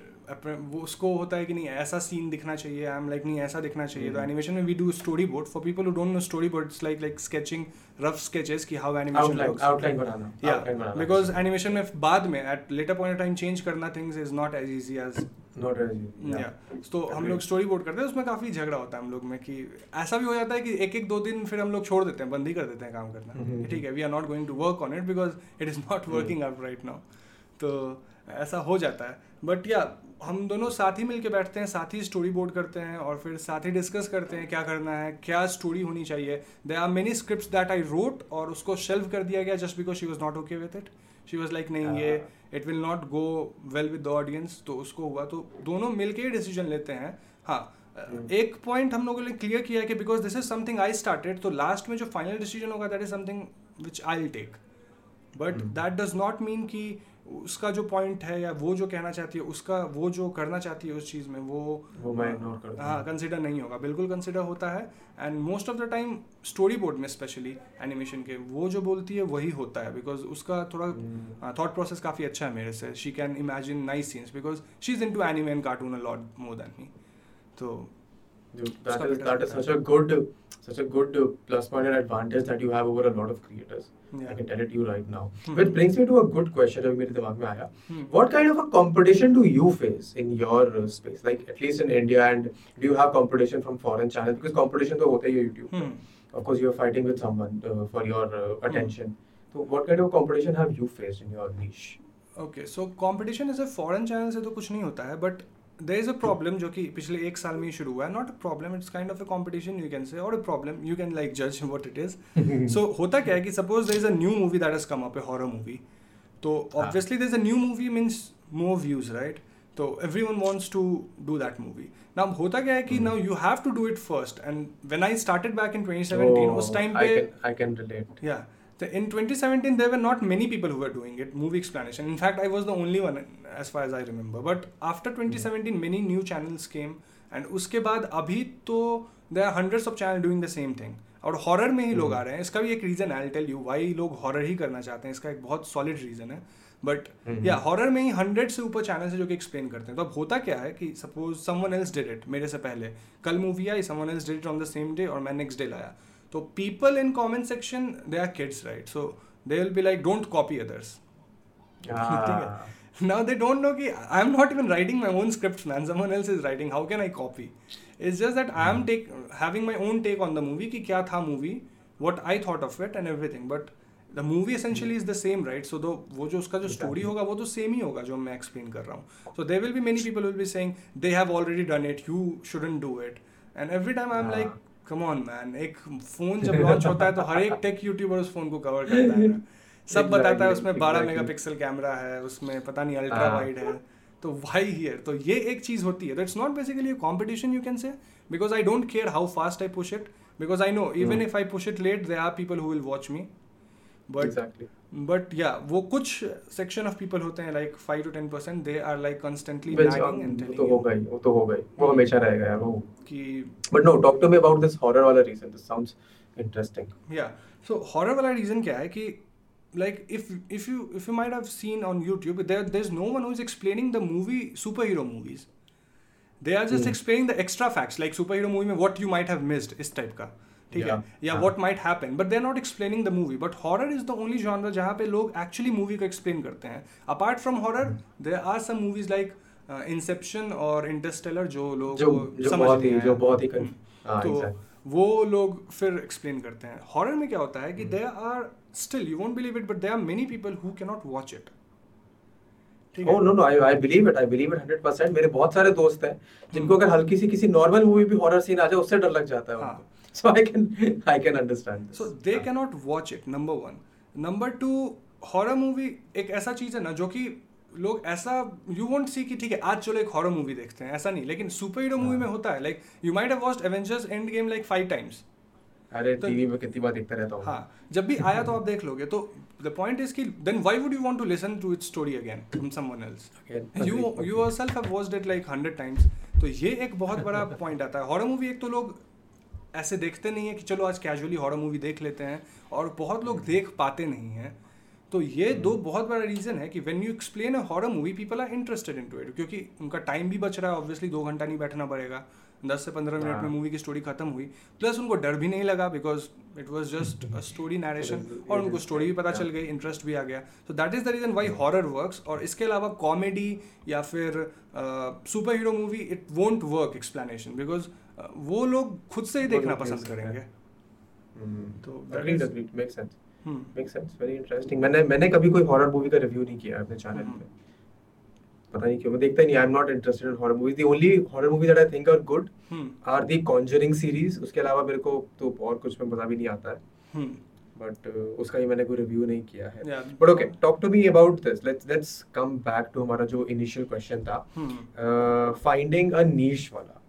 उसको होता है कि नहीं ऐसा scene दिखना चाहिए I am like नहीं ऐसा दिखना चाहिए। तो एनिमेशन में we do storyboard for people who don't know storyboard it's like like sketching rough sketches कि हाउ एनिमेशन outline बनाना. या बिकॉज़ एनिमेशन में बाद में at later point time change करना things is not as easy as not as. Yeah तो हम लोग story board करते हैं उसमें काफ़ी झगड़ा होता है हम लोग में कि ऐसा भी हो जाता है कि एक एक दो दिन फिर हम लोग छोड़ देते हैं बंद ही कर देते हैं काम करना हम्म। ठीक है we are not going to work on it because it is not working out right now तो ऐसा हो जाता है। बट या हम दोनों साथ ही मिलके बैठते हैं साथ ही स्टोरी बोर्ड करते हैं और फिर साथ ही डिस्कस करते हैं क्या करना है क्या स्टोरी होनी चाहिए। There are many script that I wrote और उसको शेल्व कर दिया गया just because she was not okay with it she was like नहीं ये it will not go well with the audience तो उसको हुआ तो दोनों मिल के ही डिसीज़न लेते हैं। हाँ हम्म। एक पॉइंट हम लोगों ने क्लियर किया है कि because this is something I started तो लास्ट में जो फाइनल डिसीज़न होगा that is something which I take but. That does not mean कि उसका जो पॉइंट है या वो जो कहना चाहती है उसका वो जो करना चाहती है उस चीज़ में वो वो मैं ignore कर। हाँ कंसिडर नहीं होगा बिल्कुल कंसिडर होता है and most of the time storyboard में स्पेशली एनिमेशन के वो जो बोलती है वही होता है बिकॉज़ उसका थोड़ा। थॉट प्रोसेस काफ़ी अच्छा है मेरे से she can imagine nice scenes because she is into anime and cartoon a lot more than me तो that is that is such a good such a good plus point and advantage that you have over a lot of creators. I Yeah. can tell it to you right now. Hmm. Which brings me to a good question अभी मेरे दिमाग में आया. Hmm. What kind of a competition do you face in your uh, space? Like at least in India, and do you have competition from foreign channels? Because competition तो होता ही है YouTube. Hmm. Of course, you're fighting with someone uh, for your uh, attention. So, what kind of competition have you faced in your niche? Okay so competition ऐसे foreign channel से तो कुछ नहीं होता है but there is a problem जो कि पिछले एक साल में ही शुरू हुआ है। Not a problem it's kind of a competition you can say और a problem you can like जज वट इट इज़ सो होता क्या है कि suppose there is a new movie that is come up a horror movie तो obviously there is a new movie means more views right तो everyone wants to do that movie now होता क्या है कि now you have to do it first and when I started back in 2017 उस time पे I can relate Yeah. The, in 2017, there were not many people who were doing it, movie explanation. In fact, I was the only one as far as I remember. But after 2017, many new channels came. And उसके बाद अभी तो there are hundreds of channels doing the same thing. और horror में ही लोग आ रहे हैं इसका भी एक reason I tell you why लोग हॉरर ही करना चाहते हैं इसका एक बहुत सॉलिड रीज़न है बट या हॉरर में ही हंड्रेड से ऊपर चैनल्स है जो कि एक्सप्लेन करते हैं तो अब होता क्या है कि suppose someone else did it मेरे से पहले कल movie I someone else did it on the same day और मैं नेक्स्ट डे लाया तो people in comment section they are kids right so they will be like don't copy others [LAUGHS] Ah. now they don't know कि I'm not even writing my own scripts man someone else is writing how can I copy it's just that I'm take having my own take on the movie कि क्या था movie what I thought of it and everything but the movie essentially is the same right so the वो जो उसका जो story होगा वो तो same ही होगा जो मैं explain कर रहा हूँ so there will be many people who will be saying they have already done it you shouldn't do it and every time I'm like come on man एक फ़ोन जब लॉन्च होता है तो हर एक टेक यूट्यूबर उस phone को cover करता है। सब बताता है उसमें 12 मेगापिक्सल कैमरा है उसमें पता नहीं अल्ट्रा हाँ। वाइड है। तो वाई हियर तो ये एक चीज़ होती है। It's not basically competition you can say because I don't care how fast I push it because I know even if I push it late there are people who will watch me but Exactly. But yeah वो कुछ section of people होते हैं like five to ten percent they are like constantly तो हो गई वो तो हो। गई वो तो हमेशा रहेगा यार वो। कि but no talk to about this horror वाला reason this sounds interesting yeah so horror वाला रीजन क्या है कि like if if you if you might have seen on YouTube there there is no one who is explaining the movie superhero movies they are just explaining the extra facts like superhero movie में what you might have missed इस type का। ठीक है? Yeah what might happen but they are not explaining the movie but horror is the only genre जहाँ पे लोग actually movie को explain करते हैं. Apart from horror there are some movies like Inception और इंटरस्टेलर जो लोग तो वो लोग फिर एक्सप्लेन करते हैं। हॉरर में क्या होता है कि they are still you won't believe it but they are many people who can not watch it oh no no I I believe it I believe it 100% मेरे बहुत सारे दोस्त हैं जिनको अगर हल्की सी किसी नॉर्मल मूवी भी हॉरर सीन आ जाए उससे डर लग जाता है। उनको। So I can I can understand so they can not watch it number one number two horror movie एक ऐसा चीज़ है ना जो कि लोग ऐसा यू वोंट सी कि ठीक है आज चलो एक हॉरर मूवी देखते हैं ऐसा नहीं। लेकिन सुपर हीरो मूवी. में होता है like you might have watched Avengers Endgame like five times अरे तो- टीवी में कितनी बार देखता रहता हूँ। हाँ जब भी आया तो [LAUGHS] आप देख लोगे। तो द पॉइंट इज़ कि then why would you want to listen to its story again from someone else agree, you yourself have watched it hundred times तो ये एक बहुत बड़ा [LAUGHS] पॉइंट आता है। हॉरर मूवी एक तो लोग ऐसे देखते नहीं है कि चलो आज कैजुअली हॉरर मूवी देख लेते हैं और बहुत लोग देख पाते नहीं हैं। तो ये दो बहुत बड़ा रीज़न है कि when you explain a horror movie people are interested in to it क्योंकि उनका टाइम भी बच रहा है ऑब्वियसली दो घंटा नहीं बैठना पड़ेगा। दस से पंद्रह मिनट में हाँ। मूवी की स्टोरी खत्म हुई। प्लस उनको डर भी नहीं लगा because it was just a story narration और उनको स्टोरी भी पता चल गई इंटरेस्ट भी आ गया। So that is the reason why horror works और इसके अलावा कॉमेडी या फिर superhero movie it won't work explanation because वो लोग खुद से ही देखना पसंद। करेंगे। तो is- agreed make sense make sense very interesting मैंने मैंने कभी कोई हॉरर मूवी का रिव्यू नहीं किया अपने चैनल हम्म। पे। पता नहीं क्यों मैं देखता ही नहीं I am not interested in horror movies the only horror movie that I think are good are the Conjuring series उसके अलावा मेरे को तो और कुछ में मज़ा भी नहीं आता है। हम्म, बट उसका ही मैंने कोई रिव्यू नहीं किया है। But okay talk to me about this let's let's come back to हमारा जो इनिशियल क्वेश्चन था। फाइंडिंग अ नीश वाला।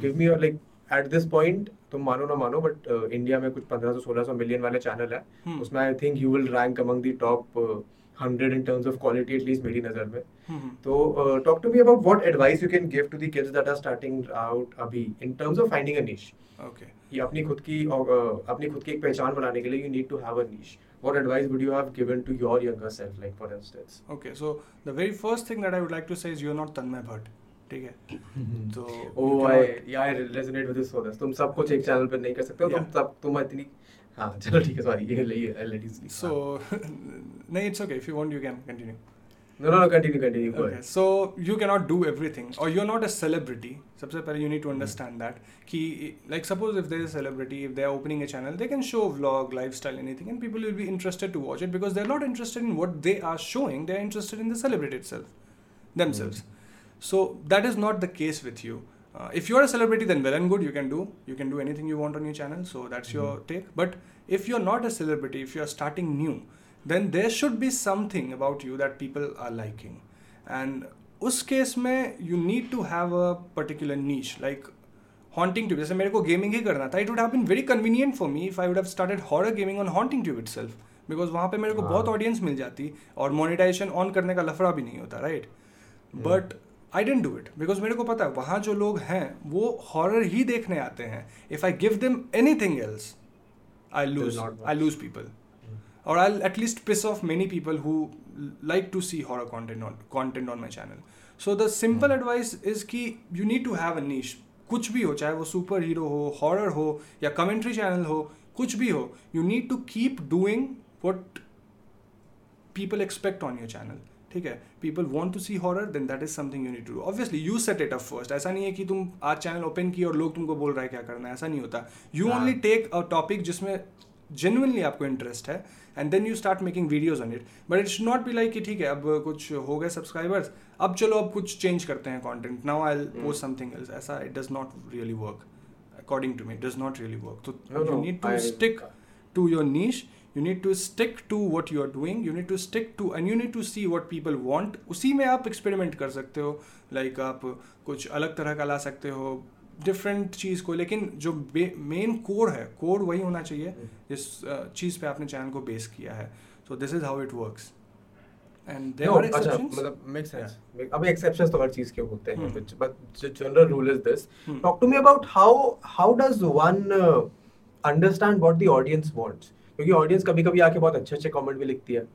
Give me like at this point तुम मानो ना मानो बट इंडिया में कुछ 1500 1600 मिलियन वाले चैनल है। हम्म। उसमें I think you will rank among the top 100 in terms of quality at least मेरी नज़र में। हम्म, तो talk to me about what advice you can give to the kids that are starting out अभी in terms of finding a niche okay. ये अपनी खुद की अपनी खुद की एक पहचान बनाने के लिए you need to have a niche what advice would you have given to your younger self like for instance Okay, so the very first thing that I would like to say is you're not Tanmay Bhatt. ठीक है? तो ओ I yeah I resonate with this so तुम सब कुछ एक channel पे नहीं कर सकते हो तुम सब तुम इतनी [LAUGHS] हाँ चलो ठीक है सॉरी ये ले let it speak So, no, it's okay. If you want, you can continue. No no no continue continue go Okay, so you cannot do everything, or you're not a celebrity. सबसे पहले you need to understand that. कि like suppose if there is a celebrity, if they are opening a channel, they can show vlog, lifestyle, anything, and people will be interested to watch it because they're not interested in what they are showing. They're interested in the celebrity itself, themselves. so that is not the case with you uh, if you're a celebrity then well and good you can do you can do anything you want on your channel so that's your take but if you're not a celebrity if you're starting new then there should be something about you that people are liking and उस case में you need to have a particular niche like haunting tube जैसे मेरे को gaming ही करना था it would have been very convenient for me if I would have started horror gaming on haunting tube itself because वहाँ पे मेरे को बहुत ऑडियंस मिल जाती और मोनिटाइजेशन ऑन करने का लफड़ा भी नहीं होता right but I didn't do it because मेरे को पता है वहाँ जो लोग हैं वो हॉरर ही देखने आते हैं। If I give them anything else I lose I lose people और I at least piss off many people who like to see horror content on content on my channel so the simple advice is की you need to have a niche कुछ भी हो चाहे वो superhero हो horror हो या commentary channel हो कुछ भी हो you need to keep doing what people expect on your channel ठीक है? People want to see horror then that is something you need to do obviously you set it up first ऐसा नहीं है कि तुम आज चैनल ओपन किया और लोग तुमको बोल रहा है क्या करना है। ऐसा नहीं होता। You. Only take a topic जिसमें जेनुअनली आपको इंटरेस्ट है and then you start making videos on it but it should not be like कि ठीक है अब कुछ हो गए सब्सक्राइबर्स अब चलो अब कुछ चेंज करते हैं content now I post something else ऐसा it does not really work according to me does not really work तो you need to stick to your niche. You need to stick to what you are doing you need to stick to and you need to see what people want उसी में आप experiment कर सकते हो। Like like आप कुछ अलग तरह का ला सकते हो डिफरेंट चीज़ को। लेकिन जो मेन कोर है कोर वही होना चाहिए जिस चीज़ पे आपने चैनल को बेस किया है। So this is how it work and there अभी अंडरस्टैंड क्योंकि ऑडियंस कभी कभी आके बहुत अच्छे अच्छे कमेंट भी लिखती है।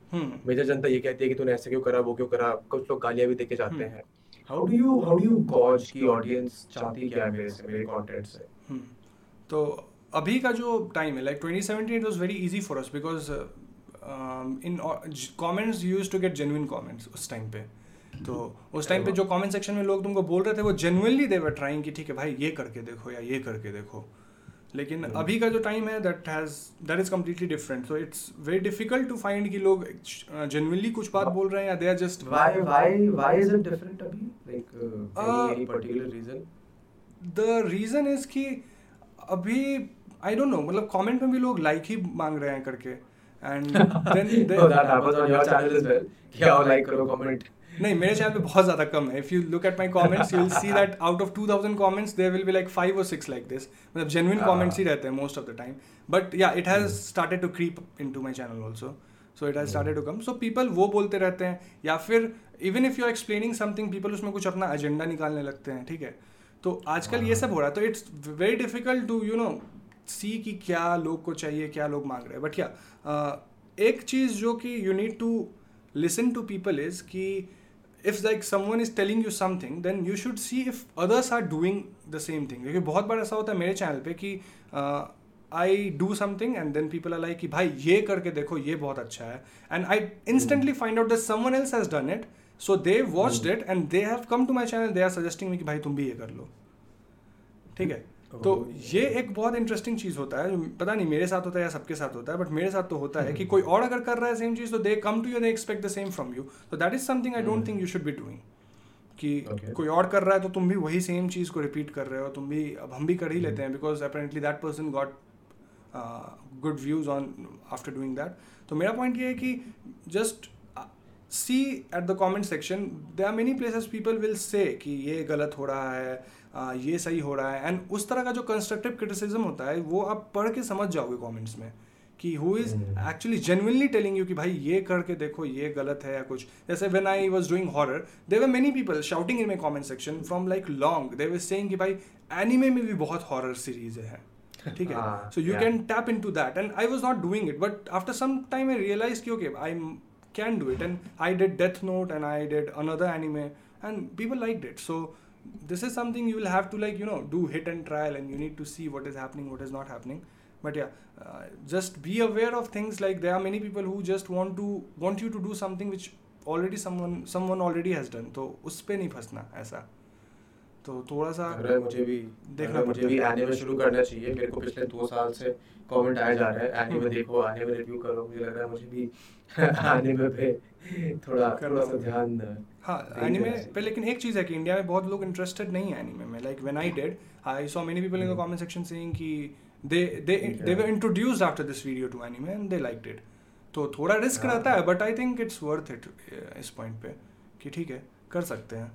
मेजर जनता ये कहती है कि तूने ऐसे क्यों करा वो क्यों करा कुछ लोग गालियाँ भी देके जाते Hmm. हैं। How do you how do you gauge की ऑडियंस चाहती क्या है मेरे से मेरे कंटेंट से? हम्म। तो अभी का जो टाइम है like 2017 it was very easy for us because in comments use to get genuine comments उस टाइम पे। तो उस टाइम पे जो कमेंट सेक्शन में लोग तुमको बोल रहे थे वो जेन्युइनली दे वर ट्राइंग कि ठीक है भाई ये करके देखो या ये करके देखो। लेकिन Hmm. अभी का जो टाइम है that has that is completely different so it's very difficult to find कि लोग जेन्युइनली कुछ बात बोल रहे हैं या they are just why why why is it different अभी? Like uh, Uh, any, any the reason is कि अभी आई डोंट नो मतलब कमेंट में भी लोग लाइक ही मांग रहे हैं करके। And then [LAUGHS] that happens on your channel as well क्या और like करो comment नहीं मेरे चैनल पे बहुत ज़्यादा कम है। If you look at my comments you will see that out of 2000 comments there will be like five और सिक्स लाइक दिस मतलब जेन्युइन Ah. कमेंट्स ही रहते हैं most of the time but yeah it has started to creep into my channel also so it has started to come so people वो बोलते रहते हैं या फिर even if you are explaining something people उसमें कुछ अपना एजेंडा निकालने लगते हैं ठीक है? तो आजकल ये सब हो रहा है। तो it's very difficult to you know see कि क्या लोग को चाहिए क्या लोग मांग रहे हैं। बट या एक चीज़ जो कि you need to listen to people is कि if like someone is telling you something then you should see if others are doing the same thing क्योंकि बहुत बार ऐसा होता है मेरे चैनल पे कि I do something and then people are like कि भाई ये करके देखो ये बहुत अच्छा है। And I instantly find out that someone else has done it so they watch it and they have come to my channel they are suggesting me कि भाई तुम भी ये कर लो। ठीक है? तो ये एक बहुत इंटरेस्टिंग चीज़ होता है पता नहीं मेरे साथ होता है या सबके साथ होता है बट मेरे साथ तो होता है कि कोई और अगर कर रहा है सेम चीज़ तो they come to you they expect the same from you तो that is something I don't think you should be doing कि Okay. कोई और कर रहा है तो तुम भी वही सेम चीज़ को रिपीट कर रहे हो तुम भी अब हम भी कर ही लेते हैं because apparently that person got good views on after doing that तो मेरा पॉइंट ये है कि just see at the comment section they are many places people will say कि ये गलत हो रहा है ये सही हो रहा है। एंड उस तरह का जो कंस्ट्रक्टिव क्रिटिसिज्म होता है वो आप पढ़ के समझ जाओगे कमेंट्स में कि who is. Actually genuinely telling you कि भाई ये करके देखो ये गलत है या कुछ। जैसे when I was doing horror were many people shouting in my comment section from like long they were saying कि भाई एनिमे में भी बहुत हॉरर सीरीज़ है। ठीक है? So you. Can tap into that. And i was not doing it but after some time i realized ki, okay I can do it and I did death note and I did another anime and people like it. So this is something you will have to like you know do hit and trial and you need to see what is happening what is not happening. But yeah uh, just be aware of things like there are many people who just want to want you to do something which already someone someone already has done. So uspe nahi phasna aisa. तो थोड़ा सा है मुझे भी देखना मुझे भी। Anime शुरू करना चाहिए। मेरे को पिछले दो साल से कमेंट आए जा रहे हैं। एनिमे [LAUGHS] देखो एनिमे रिव्यू करो। मुझे लग रहा है मुझे भी [LAUGHS] एनिमे पे थोड़ा थोड़ा सा ध्यान हाँ एनिमे पे लेकिन एक चीज़ है कि इंडिया में बहुत लोग इंटरेस्टेड नहीं है एनिमे में। Like when I did I saw many people in the comment section saying कि they they they were introduced after this video to anime and they liked it तो थोड़ा रिस्क हाँ। रहता है but I think it's worth it इस point पे कि ठीक है कर सकते हैं।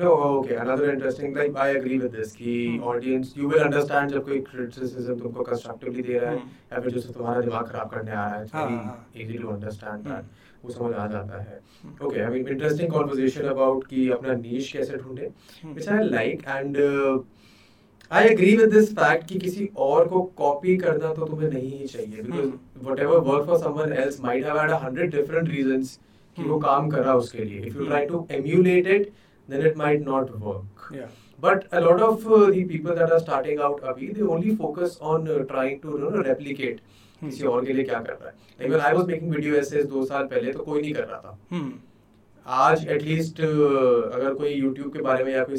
No, okay. Another interesting, like I agree with this. कि Hmm. audience, you will understand जब कोई criticism तुमको constructively दे रहा है Hmm. या फिर जो तुम्हारा दिमाग खराब करने आ रहा है. हाँ, very हाँ. easy to understand Hmm. that. वो समझ आ जाता है. Hmm. Okay, I mean interesting conversation about कि अपना niche कैसे ढूंढे, Hmm. which I like and uh, I agree with this fact कि किसी और को copy करना तो तुम्हें नहीं ही चाहिए because Hmm. whatever work for someone else might have had a hundred different reasons कि वो Hmm. काम कर रहा है उसके लिए. If you Hmm. try to emulate it, then it might not work. Yeah. But a lot of uh, the people that are starting out अभी they only focus on uh, trying to you know, replicate Hmm. किसी और के लिए क्या कर रहा है. When I was making video essays दो साल पहले तो कोई नहीं कर रहा था. Hmm. आज एटलीस्ट अगर कोई YouTube के बारे में या कोई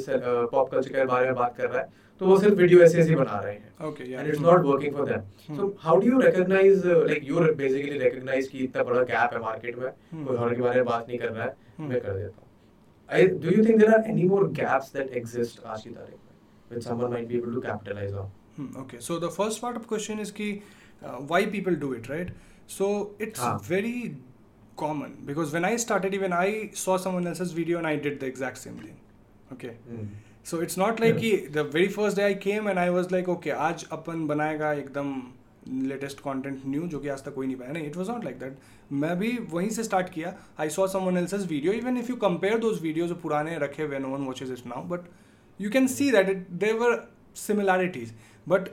पॉप कल्चर के बारे में बात कर रहा है तो वो सिर्फ़ वीडियो essays ही बना रहे हैं. Okay, yeah. And it's Hmm. not working for them. Hmm. So how do you recognize uh, like you basically recognize कि इतना बड़ा gap है मार्केट में Hmm. कोई और के बारे में बात नहीं कर रहा है Hmm. मैं कर देता हूँ. I, do you think there are any more gaps that exist आज की तारीख में which someone might be able to capitalize on? Hmm, okay, so the first part of question is ki, uh, why people do it, right? So it's हाँ. very common because when I started, even I saw someone else's video and I did the exact same thing. Okay. So it's not like Yeah. कि the very first day I came and I was like, okay, आज अपन बनाएगा एकदम latest content new जो कि आज तक कोई नहीं पाया। नहीं it was not like that मैं भी वहीं से स्टार्ट किया। I saw someone else's video even if you compare those video जो पुराने रखे हुए no one watches it now but you can see that it there are similarities but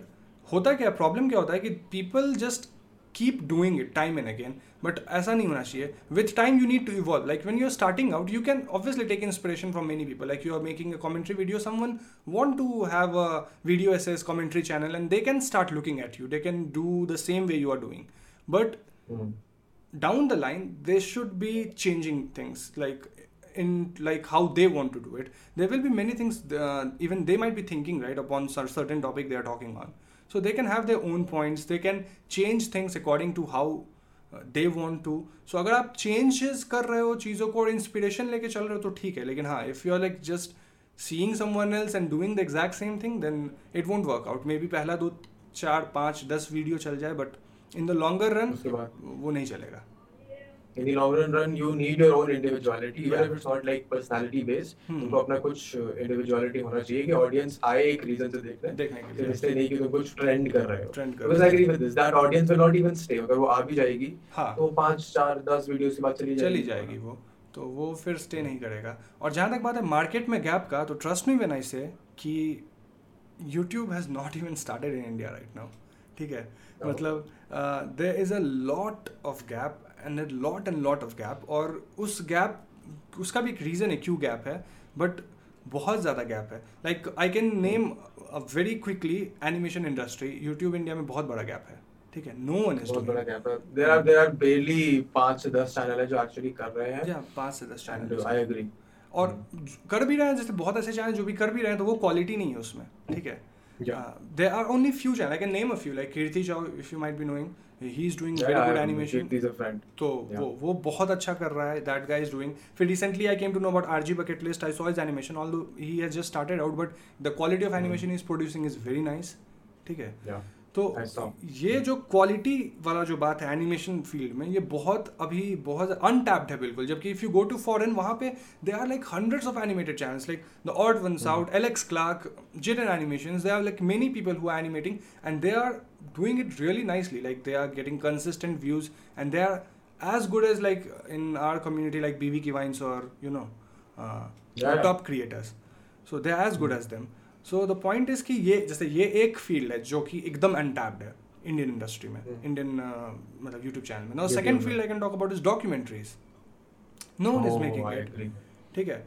होता क्या प्रॉब्लम क्या होता है कि people just Keep doing it time and again but ऐसा नहीं होना चाहिए with time you need to evolve like when you're starting out you can obviously take inspiration from many people like you are making a commentary video someone want to have a video essays commentary channel and they can start looking at you they can do the same way you are doing but Hmm. down the line they should be changing things like in like how they want to do it there will be many things uh, even they might be thinking right upon cer- certain topic they are talking on So they can have their own points. They can change things according to how they want to so अगर आप changes कर रहे हो चीज़ों को और inspiration लेके चल रहे हो तो ठीक है. लेकिन हाँ if you are like just seeing someone else and doing the exact same thing then it won't work out maybe पहला दो चार पाँच दस वीडियो चल जाए but in the longer run वो नहीं चलेगा. In the long run run you need your own individuality even Yeah. if it's not like personality based. Hmm. तुमको अपना कुछ individuality होना चाहिए कि audience आए एक reason से के सिर्फ़ लिए। इसलिए नहीं कि तुम कुछ ट्रेंड कर रहे हो। Because I agree with this that audience will not even stay अगर वो आ भी जाएगी हाँ। तो पाँच चार दस वीडियो के बाद चली जाएगी। चली जाएगी वो तो वो फिर स्टे नहीं करेगा। और जहाँ तक बात है मार्केट में गैप का तो trust me when I say कि YouTube has not even started in India right now ठीक है? मतलब there is a lot of gap and lot and lot of gap और उस गैप उसका भी एक रीज़न है क्यों गैप है बट बहुत ज़्यादा गैप है। Like I can name very quickly animation industry YouTube India में बहुत बड़ा गैप है। ठीक है? नो वन इज़ बड़ा गैप है। There are there are barely पाँच से दस चैनल है जो एक्चुअली कर रहे हैं। या से दस and चैनल I agree और कर भी रहे हैं जैसे बहुत ऐसे चैनल जो भी कर भी रहे हैं तो वो क्वालिटी नहीं है उसमें। ठीक है? Yeah. There are only few channel I can name a few like Kirti Chow if you might be knowing he is doing very good animation He's a friend. तो Yeah. वो वो बहुत अच्छा कर रहा है दैट गाय इज़ डूइंग फिर recently I came to know about R G bucket list I saw his animation all he has just started out but the quality of animation is producing is very nice ठीक है? Yeah. तो ये जो quality वाला जो बात है animation field में ये बहुत अभी बहुत अनटैप्ड है बिल्कुल। जबकि if you go to foreign वहाँ पे they are like hundreds of animated channels like the odd ones out Alex Clark Jaiden animation they are like many people who are animating and they are doing it really nicely like they are getting consistent views and they are as good as like in our community like BB Kivines or you know uh, Yeah. top creators. So they're as good as them. So the point is कि ये जैसे ये एक field है जो कि एकदम untapped है इंडियन इंडस्ट्री में Hmm. इंडियन मतलब यूट्यूब चैनल में। Now second field I can talk about is documentaries no one is making it ठीक है?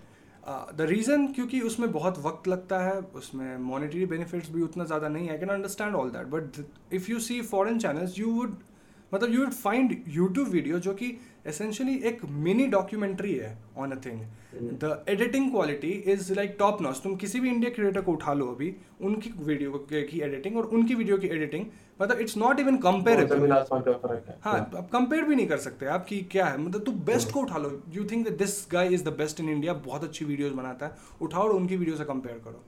द रीज़न क्योंकि उसमें बहुत वक्त लगता है उसमें मॉनिटरी बेनिफिट्स भी उतना ज़्यादा नहीं है I can understand all that but if you see foreign channels you would मतलब you would find YouTube video जो कि एसेंशियली एक मिनी डॉक्यूमेंट्री है on a thing the editing quality is like top notch तुम किसी भी India creator को उठा लो अभी उनकी वीडियो की एडिटिंग और उनकी वीडियो की एडिटिंग मतलब इट्स नॉट इवन कंपेरेबल है। अब कंपेयर भी नहीं कर सकते आप कि क्या है। मतलब तू बेस्ट को उठा लो। You think this guy is the best in India बहुत अच्छी वीडियोज़ बनाता है। उठाओ और उनकी वीडियो से कंपेयर करो।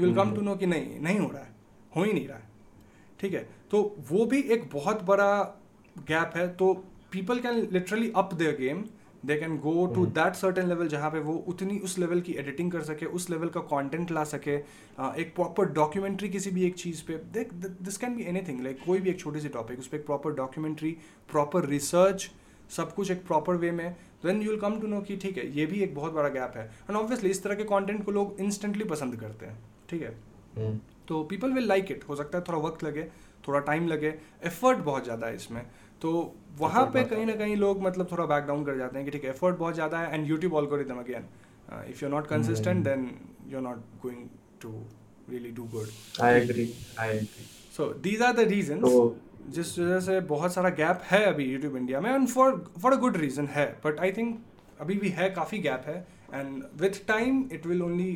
You will come to know कि नहीं नहीं हो रहा है। हो ही नहीं रहा है। ठीक है? तो वो भी एक बहुत बड़ा गैप है तो people can literally up their game they can go to that certain level जहाँ पे वो उतनी उस लेवल की एडिटिंग कर सके उस लेवल का कंटेंट ला सके। एक प्रॉपर डॉक्यूमेंट्री किसी भी एक चीज़ पे देख this can be anything like कोई भी एक छोटी सी टॉपिक उस पर एक प्रॉपर डॉक्यूमेंट्री प्रॉपर रिसर्च सब कुछ एक प्रॉपर वे में then you will come to know कि ठीक है ये भी एक बहुत बड़ा गैप है। एंड ऑब्वियसली इस तरह के कॉन्टेंट को लोग इंस्टेंटली पसंद करते हैं ठीक है? हम्म। तो पीपल विल लाइक इट हो सकता है थोड़ा वक्त लगे थोड़ा टाइम लगे एफर्ट बहुत ज़्यादा है इसमें। तो वहाँ पे कहीं ना कहीं लोग मतलब थोड़ा बैक डाउन कर जाते हैं कि ठीक है एफर्ट बहुत ज़्यादा है and YouTube algorithm again if you are not consistent then you are not going to really do good I agree I agree so these are the reason जिस वजह से बहुत सारा गैप है अभी यूट्यूब इंडिया में and for for a good reason है। But I think अभी भी है काफ़ी गैप है। And with time it will only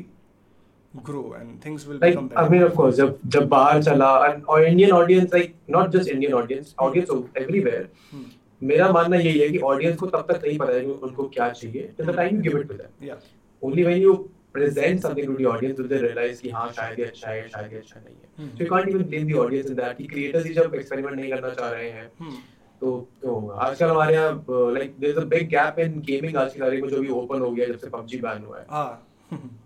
grow and things will like, become better. I mean, of course, jab, jab bahar chala and or Indian audience, like not just Indian audience, audience hmm. everywhere. Hmm. मेरा मानना यही है कि audience को तब तक नहीं पता है उनको क्या चाहिए till the time give it to them only when you present something to the audience they realize कि हाँ शायद ये अच्छा है शायद ये अच्छा नहीं है so you can't even blame the audience in that कि क्रिएटर्स ही जब एक्सपेरिमेंट नहीं करना चाह रहे हैं hmm. तो तो आजकल हमारे यहाँ like there is a big gap in gaming आजकल में जो भी ओपन हो गया जब से PUBG बैन हुआ है हाँ [LAUGHS]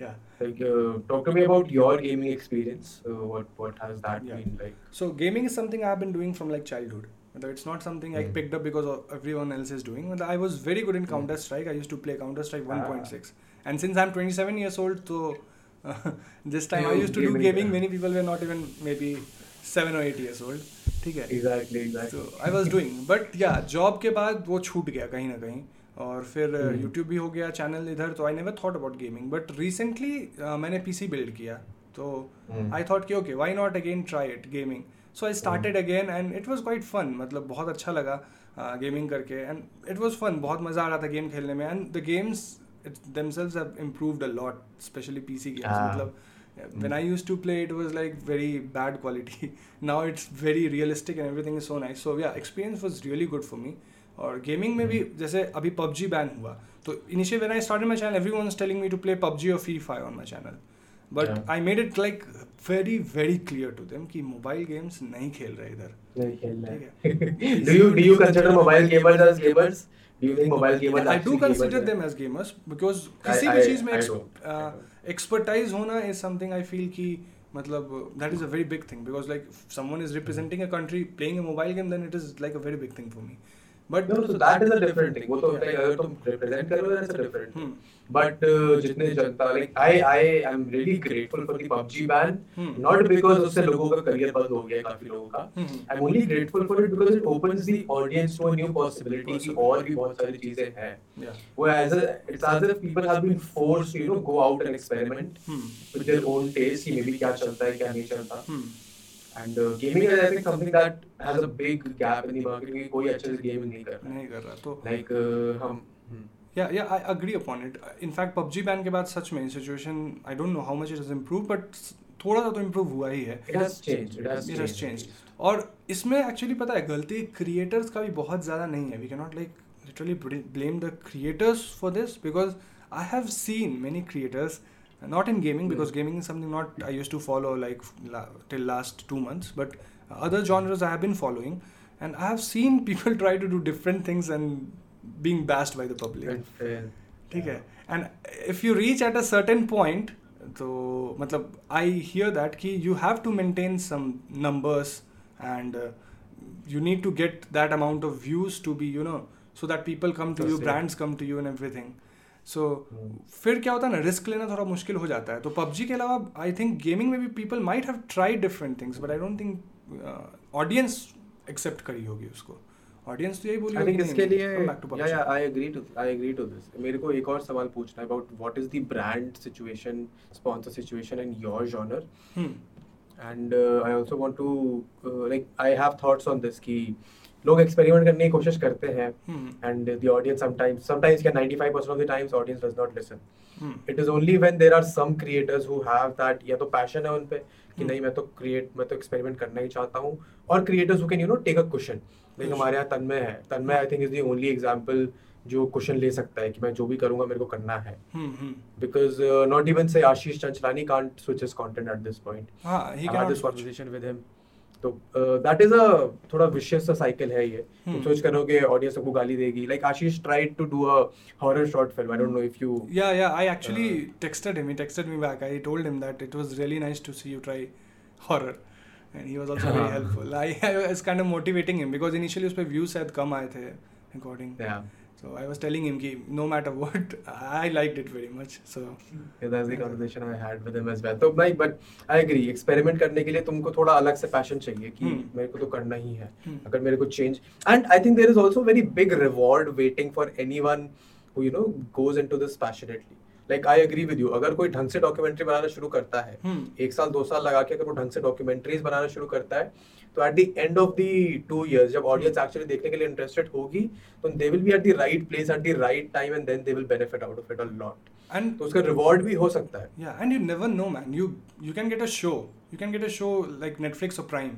yeah. like uh, talk to me about your gaming experience uh, what what has that Yeah. been like So gaming is something I've been doing from like childhood. Matlab, It's not something I Hmm. picked up because of everyone else is doing. Matlab, I was very good in Hmm. Counter Strike. I used to play Counter Strike Ah. 1.6. And since I'm 27 years old, so [LAUGHS] this time I You used to do gaming, gaming. yeah. Many people were not even maybe seven or eight years old. ठीक है exactly exactly तो I was doing but yeah job के बाद वो छूट गया कहीं ना कहीं और फिर Hmm. यूट्यूब भी हो गया चैनल इधर तो I never thought about gaming but recently मैंने पीसी बिल्ड किया तो Hmm. आई थॉट कि okay why not again try it gaming so I started again and it was quite fun मतलब बहुत अच्छा लगा गेमिंग करके एंड इट वाज फन बहुत मज़ा आ रहा था गेम खेलने में and the games themselves have improved a lot especially pc games Ah. मतलब when I used to play, it was like very bad quality. now it's very realistic and everything is so nice. So yeah, experience was really good for me. और gaming में भी जैसे अभी PUBG ban हुआ तो initial when I started my channel everyone was telling me to play PUBG और free fire on my channel but I made it like very very clear to them कि mobile games नहीं खेल रहे इधर। नहीं ठीक है? [LAUGHS] Do you do you consider mobile gamers as gamers? do you think mobile I do consider them as gamers because किसी भी चीज़ में. एक्सपर्टाइज होना इज़ समथिंग आई फील कि मतलब that is a very big thing because like someone is representing a country playing a mobile game then it is like a very big thing for me but no so that is a different thing वो तो होता है अगर तुम represent कर रहे हो that's a different but जितने जनता like I I I am really grateful for the PUBG ban not because उससे लोगों का करियर बंद हो गया काफ़ी लोगों का. I am only grateful for it because it opens the audience to a new possibility कि और भी बहुत सारी चीज़ें हैं. वो as a it's as if people have been force you go out and experiment with their own taste कि may be क्या चलता है क्या नहीं चलता. And uh, gaming is I think something that has a big gap in the market कि कोई अच्छे से गेम नहीं कर रहा. नहीं कर रहा तो Like uh, hmm. Yeah yeah I agree upon it in fact PUBG ban के बाद सच में situation I don't know how much it has improve but थोड़ा सा तो इम्प्रूव हुआ ही है It has changed. It has It has changed. changed. और इसमें एक्चुअली पता है गलती क्रिएटर्स का भी बहुत ज़्यादा नहीं है we can not like literally blame the creators for this because I have seen many creators not in gaming because gaming is something not I used to follow like la- till last two months but other genres I have been following and I have seen [LAUGHS] people try to do different things and being bashed by the public And fair. ठीक है and if you reach at a certain point तो मतलब I hear that कि you have to maintain some numbers and you need to get that amount of views to be you know so that people come to To you say. Brands come to you and everything So. फिर क्या होता है ना risk लेना थोड़ा मुश्किल हो जाता है तो पबजी के अलावा आई थिंक गेमिंग में भी people might have tried different things but I don't think audience accept करी होगी उसको ऑडियंस तो यही बोली think इसके लिए PUBG. yeah I agree to I agree to this. मेरे को एक और सवाल पूछना है what is the brand situation, sponsor situation in your genre. Hmm. And I also want to like I have thoughts on this कि लोग experiment करने की कोशिश करते हैं and the audience sometimes sometimes क्या 95% of the times audience does not listen it is only when there are some creators who have that या तो पैशन है उन पे कि नहीं मैं तो क्रिएट मैं तो एक्सपेरिमेंट करना ही चाहता हूँ और creators who can you know take a question लेकिन हमारे यहाँ तन्मय है. Tanmay I think is the only example जो क्वेश्चन ले सकता है कि मैं जो भी करूँगा मेरे को करना है. Because not even say Ashish Chanchlani can't switch his content at this point हाँ he can have this conversation with him तो दैट इज़ अ थोड़ा विशियस सा साइकिल है ये तुम Hmm. सोच करोगे ऑडियंस सबको गाली देगी like Ashish tried to do a horror short film I don't know if you Yeah, yeah. I actually Uh, texted him. He texted me back. I told him that it was really nice to see you try horror, and he was also very हाँ. helpful. I, I was kind of motivating him because initially उस पे views शायद कम आए थे according. So I was telling him कि no matter what, I liked it very much. So Yeah, that's the conversation I had with him as well. तो भाई but I agree experiment करने के लिए तुमको थोड़ा अलग से passion चाहिए कि Hmm. मेरे को तो करना ही है Hmm. अगर मेरे को change and I think there is also very big reward waiting for anyone who you know goes into this passionately. Like I agree with you. अगर कोई ढंग से डॉक्यूमेंट्री बनाना शुरू करता है Hmm. एक साल दो साल लगा के अगर वो ढंग से डॉक्यूमेंट्रीज बनाना शुरू करता है तो at the end of the two years जब ऑडियंस एक्चुअली देखने के लिए इंटरेस्टेड होगी तो they will be at the right place at the right time and then they will benefit out of it a lot and तो उसका reward भी हो सकता है yeah, and you never know, man. You you can get a show. You can get a show like Netflix or Prime.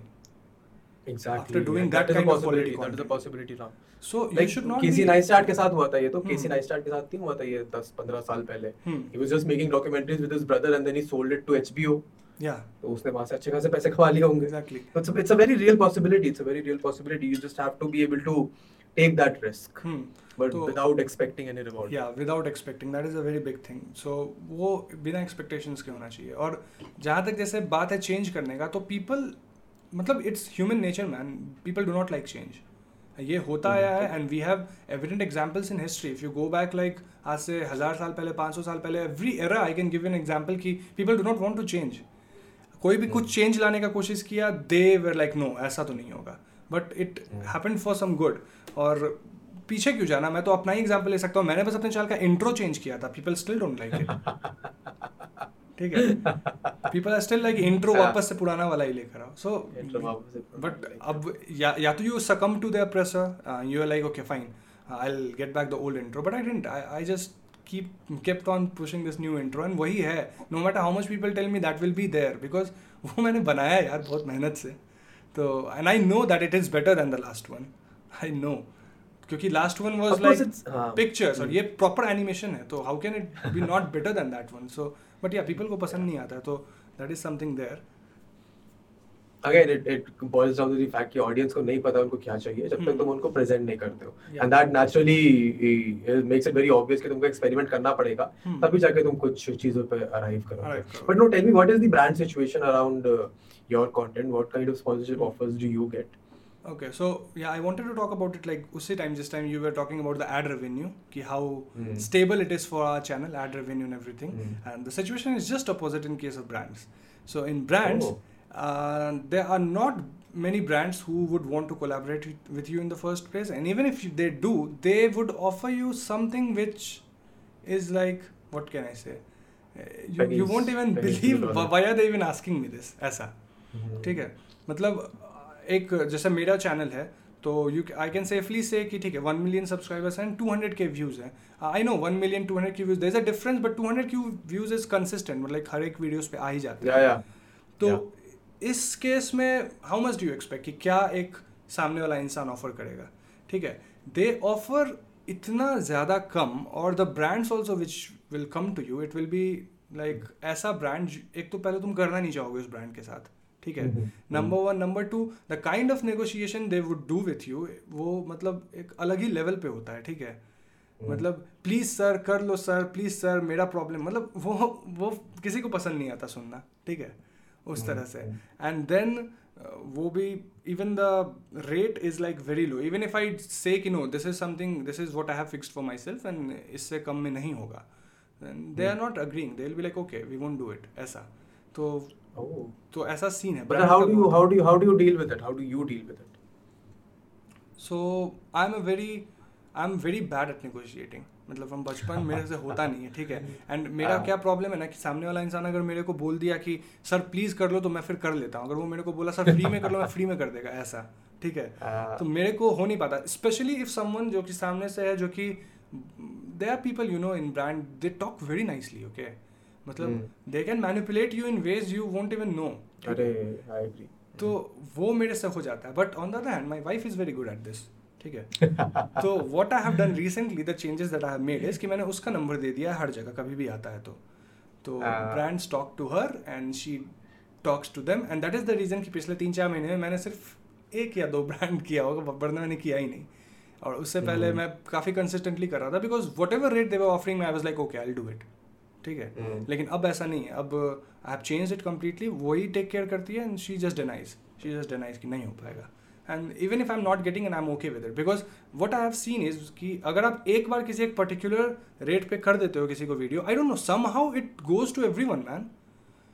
Exactly. After doing that that is a kind of possibility. quality That is a possibility now. So you Like should not. केसी be- nice start के साथ हुआ था ये तो Hmm. केसी nice start के साथ नहीं हुआ था ये 10 15 साल पहले Hmm. he was just making documentaries with his brother and then he sold it to HBO Yeah. तो उसने वहाँ से अच्छे खासे पैसे कमा लिए होंगे। Exactly. So it's a, it's a very real possibility it's a very real possibility. You just have to be able to take that risk. Hmm. but तो- without expecting any reward. या without expecting that is very big thing so वो बिना expectations के होना चाहिए। और जहाँ तक जैसे बात है चेंज करने का तो पीपल मतलब it's human nature man people do not like change ये होता आया है and we have evident examples in history if you go back like आज से हज़ार साल पहले पाँच सौ साल पहले every era I can give an example कि people do not want to change कोई भी कुछ चेंज लाने का कोशिश किया दे वेर लाइक नो ऐसा तो नहीं होगा. But it happen for some good और पीछे क्यों जाना? मैं तो अपना ही एग्ज़ाम्पल ले सकता हूँ। मैंने बस अपने चैनल का इंट्रो चेंज किया था। People still don't like it ठीक है? People are still like intro वापस से पुराना वाला ही लेकर आओ। सो बट अब या या तो you succumb to their pressure you are like okay fine I will get back the old intro but I didn't I just keep kept on pushing this new intro and वही है no matter how much people tell me that will be there because वो मैंने बनाया यार बहुत मेहनत से तो and I know that it is better than the last one I know क्योंकि लास्ट वन वाज लाइक हाँ. पिक्चर्स और Hmm. ये प्रॉपर एनिमेशन है तो how can it be not better than that one so but yeah people को पसंद नहीं आता है तो that is something there again it it boils down to the fact कि ऑडियंस को नहीं पता उनको क्या चाहिए जब तक तुम उनको प्रेजेंट नहीं करते हो। And that naturally makes it very obvious कि तुमको एक्सपेरिमेंट करना पड़ेगा तभी जाके तुम कुछ चीज़ों पे अराइव करो but no tell me what is the brand situation around your content what kind of sponsorship offers do you get okay so yeah I wanted to talk about it like उसी time जिस time you were talking about the ad revenue कि how stable it is for our channel ad revenue and everything and the situation is just opposite in case of brands so in brands uh, there are not many brands who would want to collaborate with, you in the first place and even if they do they would offer you something which is like what can I say Uh, you, you won't even pennies believe why are they even asking me this ऐसा ठीक है मतलब एक जैसे मेरा channel है तो you I can safely say कि ठीक है one million subscribers and two hundred K views हैं I know one million two hundred K views there is a difference but two hundred K views is consistent मतलब like हर एक videos पे आ ही जाते हैं तो Yeah. इस केस में how much do you expect कि क्या एक सामने वाला इंसान ऑफ़र करेगा? ठीक है? दे ऑफ़र इतना ज़्यादा कम और the brands also which will come to you it will be like ऐसा ब्रांड एक तो पहले तुम करना नहीं चाहोगे उस ब्रांड के साथ ठीक है. Number one number two the kind of negotiation they would do with you वो मतलब एक अलग ही लेवल पे होता है ठीक है? मतलब प्लीज़ सर कर लो सर प्लीज़ सर मेरा प्रॉब्लम मतलब वो वो किसी को पसंद नहीं आता सुनना ठीक है? उस तरह से। एंड देन वो भी even the rate is like very low even if I say कि no this is something this is what I have fixed for myself and इससे कम में नहीं होगा। They are not agreeing they will be like okay we won't do it ऐसा। तो oh. तो ऐसा सीन है। But Brand how का do you बहुत- how do you how do you deal with it? How do you deal with it? So I'm a very I am very bad at negotiating मतलब हम बचपन मेरे से होता नहीं है ठीक है? एंड मेरा क्या प्रॉब्लम है ना कि सामने वाला इंसान अगर मेरे को बोल दिया कि सर प्लीज़ कर लो तो मैं फिर कर लेता हूँ। अगर वो मेरे को बोला सर फ्री में कर लो मैं फ्री में कर देगा ऐसा ठीक है? हाँ। तो मेरे को हो नहीं पाता। स्पेशली इफ़ समवन जो कि सामने से है जो कि they are people you know in brand they talk very nicely okay मतलब they can manipulate you in ways you won't even know अरे आई एग्री तो वो मेरे से हो जाता है। But on the other hand my wife is very good at this ठीक है तो what I have done recently the changes that I have made is कि मैंने उसका नंबर दे दिया हर जगह कभी भी आता है तो तो। Brands talk to her and she talks to them and that is the reason कि पिछले तीन चार महीने में मैंने सिर्फ़ एक या दो ब्रांड किया होगा वरना मैंने किया ही नहीं और उससे mm-hmm. पहले हम्म। मैं काफ़ी कंसिस्टेंटली कर रहा था because whatever rate they were offering I was like okay I do it ठीक है हम्म। लेकिन अब ऐसा नहीं है अब I have change it completely वही टेक केयर करती है and she just denies she just denies कि नहीं हो पाएगा and even if I am not getting and I am okay with it because what I have seen is कि अगर आप एक बार किसी एक पर्टिकुलर रेट पे कर देते हो किसी को video I don't know somehow it goes to everyone man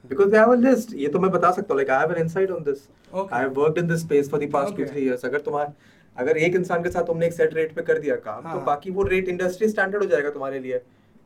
Because they have a list. ये तो मैं बता सकता हूँ. Like I have an insight on this. Okay. I have worked in this space for the past two Okay. three years. अगर तुम्हारा अगर एक इंसान के साथ तुमने एक सेट रेट पे कर दिया काम हाँ, तो. बाकी वो रेट इंडस्ट्री स्टैंडर्ड हो जाएगा तुम्हारे लिए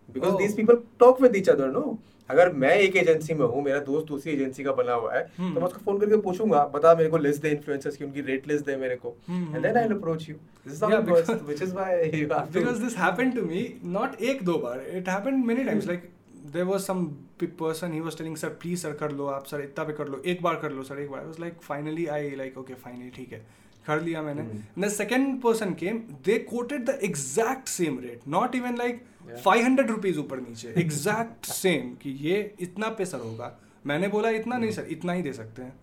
because Oh. These people talk with each other no अगर मैं एक एजेंसी में हूँ मेरा दोस्त दूसरी एजेंसी का बना हुआ है तो हम्म। मैं उसको फ़ोन करके पूछूँगा बता मेरे को लिस्ट दे इन्फ्लुएंसर्स की उनकी रेट लिस्ट दे मेरे को। And then I will approach you this is the first which is why because this happened to me not एक दो बार it happened many times like there was some person he was telling sir please sir कर लो आप sir इतना पे कर लो एक बार कर लो सर एक बार। Was like finally I like okay finally ठीक है कर लिया मैंने. The second person came they quoted the exact same rate not even like Yeah. 500 rupees ऊपर नीचे exact same कि ये इतना पे सर होगा मैंने बोला इतना नहीं सर इतना ही दे सकते हैं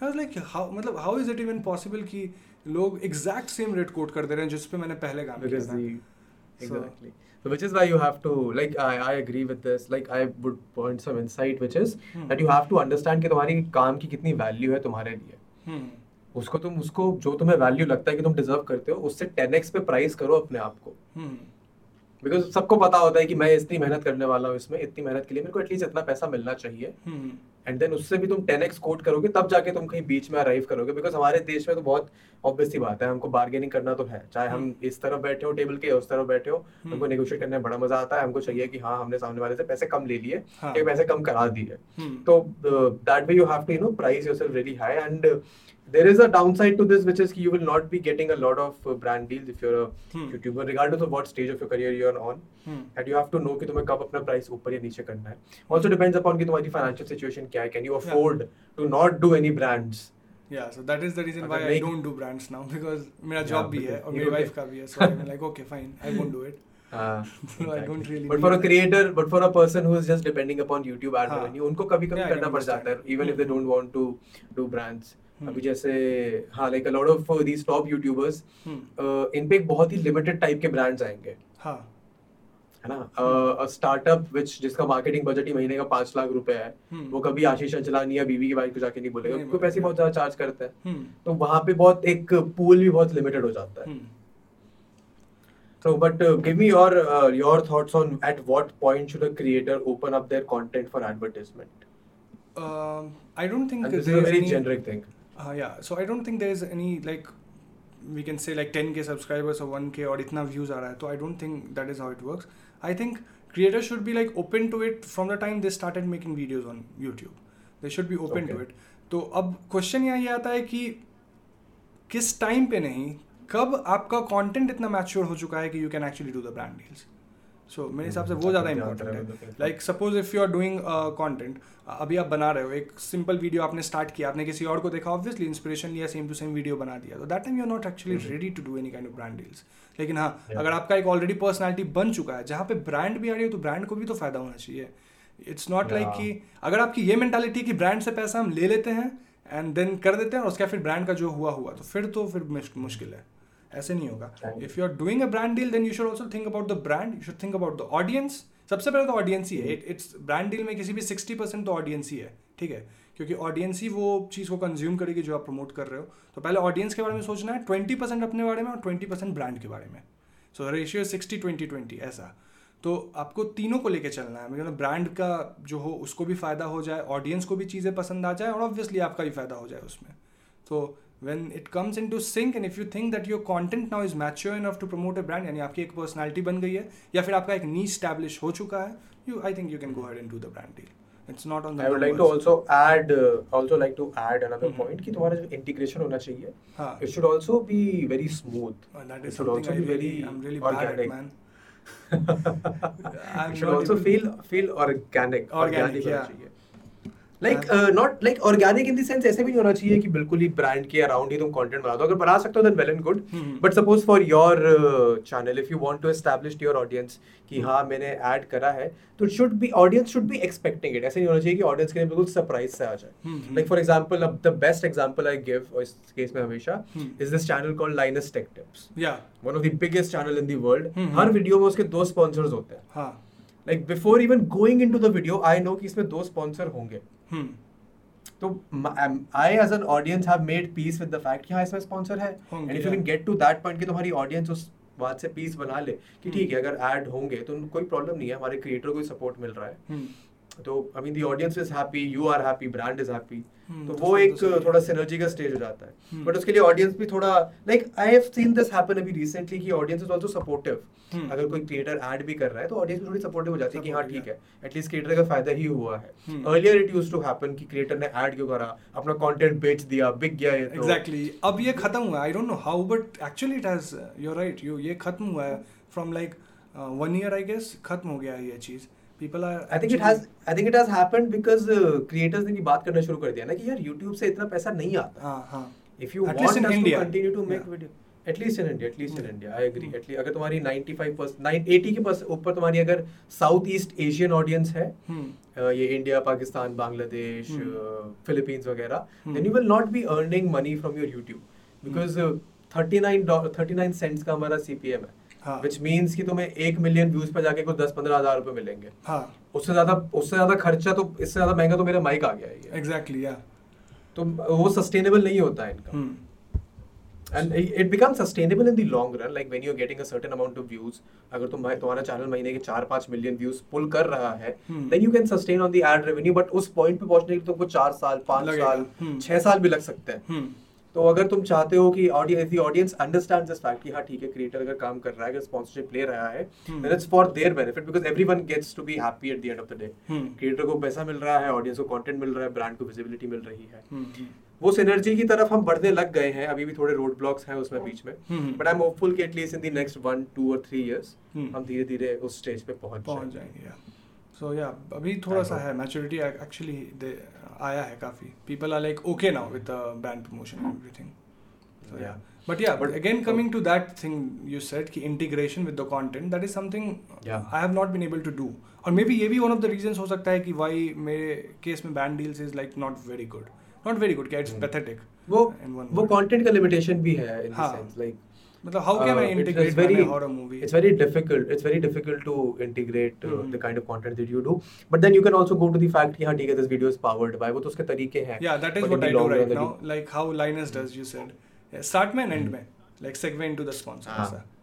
I was मतलब how is it even possible कि लोग exact same rate quote कर दे रहे हैं जिस पे मैंने पहले काम किया था exactly so which is why you have to like I, I agree with this like I would point some insight which is Hmm. that you have to understand कि तुम्हारी काम की कितनी वैल्यू है तुम्हारे लिए हम्म उसको तुम उसको जो तुम्हें वैल्यू लगता है कि तुम डिजर्व करते हो उससे 10x पे प्राइस करो अपने आप को हम्म बिकॉज़ सबको पता होता है कि मैं इतनी मेहनत करने वाला हूँ इसमें इतनी मेहनत के लिए मेरे को एटलीस्ट इतना पैसा मिलना चाहिए। हम्म। एंड देन उससे भी तुम 10x कोट करोगे तब जाके तुम कहीं बीच में अराइव करोगे। बिकॉज़ हमारे देश में तो बहुत ऑब्वियस सी बात है हमको बार्गेनिंग करना तो है। चाहे हम हम्म। इस तरफ़ बैठे हो टेबल के उस तरफ़ बैठे हो हमको नेगोशिएट करने में बड़ा मज़ा आता है। हमको चाहिए कि हाँ हमने सामने वाले से पैसे कम ले लिए हाँ। या पैसे कम करा दिए। हम्म। तो that way you have to you know price yourself really high and there is a downside to this which is you will not be getting a lot of uh, brand deals if you're a Hmm. youtuber regardless of what stage of your career you're on hmm and you have to know कि तुम्हें कब अपना price ऊपर या नीचे करना है also depends upon कि तुम्हारी financial situation क्या है can you afford to not do any brands yeah so that is the reason why अगर I नहीं- don't do brands now because मेरा Yeah, job भी है because और you मेरी don't wife get- का भी है so I'm like okay fine I won't do it [LAUGHS] हाँ, [LAUGHS] So I don't really but for a need that. creator but for a person who is just depending upon YouTube ad हाँ. revenue उनको कभी कभी Yeah, I करना can पड़ जाता है understand. even if they Hmm. don't want to do brands Hmm. अभी जैसे हाँ uh, these top YouTubers hmm uh, इन पे एक बहुत ही लिमिटेड टाइप के ब्रांड्स आएँगे हाँ है ना स्टार्टअप विच जिसका मार्केटिंग बजट ही महीने का पाँच लाख रुपए है हम्म। वो कभी आशीष अंचलानी या बीवी की बाइक को जाके नहीं बोलेगा क्योंकि पैसे। बहुत ज़्यादा चार्ज करते हैं हम्म तो वहाँ पे बहुत एक पूल भी बहुत लिमिटेड हो जाता है हम्म So, but uh, give me your uh, your thoughts on at what point should a creator open up their content for advertisement? Um, I don't think And this is there a is very any, generic thing. हाँ yeah so I don't think there is any like we can say like ten K subscribers और one K और इतना views आ रहा है तो I don't think that is how it work I think creator should भी like open to it from the time they start ad making videos on YouTube they should be open to it तो अब question यहाँ ये आता है कि किस time पे नहीं कब आपका कॉन्टेंट इतना मैच्योर हो चुका है कि you can actually do the brand deals so मेरे हिसाब से वो ज़्यादा इंपॉर्टेंट है। Like suppose if you are doing content अभी आप बना रहे हो एक सिंपल वीडियो आपने स्टार्ट किया आपने किसी और को देखा ऑब्वियसली इंस्पिरेशन लिया सेम टू सेम वीडियो बना दिया तो that time you are not actually ready to do any kind of brand deals लेकिन हाँ Yeah. अगर आपका एक ऑलरेडी पर्सनैलिटी बन चुका है जहाँ पे ब्रांड भी आ रही है तो ब्रांड को भी तो फ़ायदा होना चाहिए। इट्स नॉट लाइक कि अगर आपकी ये मेंटालिटी कि ब्रांड से पैसा हम ले लेते हैं एंड देन कर देते हैं और उसका फिर ब्रांड का जो हुआ हुआ तो फिर तो फिर मुश्किल है। ऐसे नहीं होगा। If you are doing a brand deal then you should also think about the brand you should think about the audience सबसे पहले तो ऑडियंस ही है। इट्स ब्रांड डील में किसी भी सिक्सटी परसेंट तो ऑडियंस ही है। ठीक है? क्योंकि ऑडियंस ही वो चीज़ को कंज्यूम करेगी जो आप प्रमोट कर रहे हो। तो पहले ऑडियंस के बारे में सोचना है। ट्वेंटी परसेंट अपने बारे में और ट्वेंटी परसेंट ब्रांड के बारे में। So ratio sixty twenty twenty ऐसा। तो आपको तीनों को लेके चलना है। मतलब ब्रांड का जो हो उसको भी फ़ायदा हो जाए ऑडियंस को भी चीज़ें पसंद आ जाए और ऑब्वियसली आपका भी फ़ायदा हो जाए उसमें। तो when it comes into sync and if you think that your content now is mature enough to promote a brand यानी आपकी एक personality बन गई है या फिर आपका एक niche establish हो चुका है you I think you can go ahead and do the brand deal it's not on the I would like to numbers. also add uh, also like to add another Mhm. point कि तुम्हारा जो integration होना चाहिए हाँ it should also be very smooth Uh, that it is should something also I be really very I'm really bad at organic. man like not like organic in the sense ऐसे भी नहीं होना चाहिए कि बिल्कुल ही ब्रांड के around ही तुम कंटेंट बना दो। अगर बना सकते हो then well and good. But suppose for your channel if you want to establish your audience कि हाँ मैंने ऐड करा है तो should be audience should be expecting it ऐसे नहीं होना चाहिए कि ऑडियंस के लिए बिल्कुल सरप्राइज़ से आ जाए। लाइक फॉर एग्जांपल अब the best example I give इस केस में हमेशा। Is this channel called Linus tech tips one of the biggest channel in the world her. Video में उसके दो स्पॉन्सर्स होते हैं। Like before even going into the video I know कि इसमें दो स्पॉन्सर होंगे। हम्म तो I as an audience have made peace with the fact कि हाँ इसमें स्पॉन्सर है। And if you can get to that point कि तुम्हारी ऑडियंस उस बात से पीस बना ले कि हम्म। ठीक है अगर ऐड होंगे तो कोई प्रॉब्लम नहीं है हमारे क्रिएटर को सपोर्ट मिल रहा है। हम्म तो I mean the audience is happy you are happy brand is happy तो तो वो एक तो थोड़ा सिनर्जी का स्टेज हो जाता है। बट उसके लिए ऑडियंस भी थोड़ा like I have seen this happen अभी रिसेंटली कि ऑडियंस इज़ आल्सो सपोर्टिव। अगर कोई क्रिएटर ऐड भी कर रहा है तो ऑडियंस भी थोड़ी सपोर्टिव हो जाती है कि हाँ ठीक है एटलीस्ट क्रिएटर का फ़ायदा ही हुआ है। Earlier it used to happen कि क्रिएटर ने ऐड क्यों करा अपना कंटेंट बेच दिया बिक गया ये तो. एग्जैक्टली अब ये खत्म हुआ I don't know how but actually it has you right you ये खत्म हुआ है from like one year I guess खत्म हो गया ये चीज़. People are I think it has I think it has happened because creators ने भी बात करना शुरू कर दिया ना कि यार YouTube से इतना पैसा नहीं आता हाँ हाँ if you At least want in us India. to continue to make Yeah. video at least in India at least in Hmm. India I agree Hmm. at least अगर तुम्हारी 95 परसेंट 80 के ऊपर तुम्हारी अगर साउथ ईस्ट एशियन ऑडियंस है हम्म अ, ये India Pakistan Bangladesh Hmm. Philippines वगैरह Hmm. then you will not be earning money from your YouTube because uh, 39 dollar 39 cents का हमारा CPM है हाँ which means कि तुम्हें एक मिलियन व्यूज़ पे जाके कुछ 10 15 हज़ार रुपए मिलेंगे। हाँ। उससे ज़्यादा उससे ज़्यादा खर्चा तो इससे ज़्यादा महँगा तो मेरा माइक आ गया है एग्जैक्टली या तो वो सस्टेनेबल नहीं होता है इनका। हम्म। And it it becomes sustainable in the long run like when you're getting a certain amount of views अगर तुम तुम्हारा चैनल महीने के चार पाँच मिलियन व्यूज़ पुल कर रहा है then you can sustain on the ad revenue but उस पॉइंट पे पहुँचने के लिए तुमको चार साल पाँच. साल Hmm. छह साल भी लग सकते हैं। हम्म। तो अगर तुम चाहते हो कि audience the audience understand this fact कि हाँ ठीक है क्रिएटर अगर काम कर रहा है अगर स्पॉन्सरशिप ले रहा है then it's for their benefit because everyone gets to be happy at the end of the day. हम्म। क्रिएटर को पैसा मिल रहा है ऑडियंस को कंटेंट मिल रहा है ब्रांड को विजिबिलिटी मिल रही है। हम्म वो सिनर्जी की तरफ़ हम बढ़ने लग गए हैं अभी भी थोड़े रोड ब्लॉक्स हैं उसमें बीच में। Hmm. But I am hopeful कि at least in the next one two और थ्री इयर्स हम्म। हम धीरे धीरे उस स्टेज पे पहुँच जाएँगे। सो या अभी थोड़ा सा है मैचोरिटी एक्चुअली आया है काफ़ी। People are like okay now with the brand promotion everything so yeah but yeah but again coming to that thing you said कि integration with the content that is something I have not been able to do और maybe ये भी one of the reason हो सकता है कि why मेरे case में brand deals is like not very good not very good it's pathetic वो वो कंटेंट का लिमिटेशन भी है इन सेंस लाइक मतलब how can I integrate very horror movie it's very difficult it's very difficult to integrate the kind of content that you do but then you can also go to the fact हाँ ठीक है this video is powered by वो तो उसके तरीके हैं yeah that is what I do right now like how Linus does you said start में end में like segment to the sponsor sir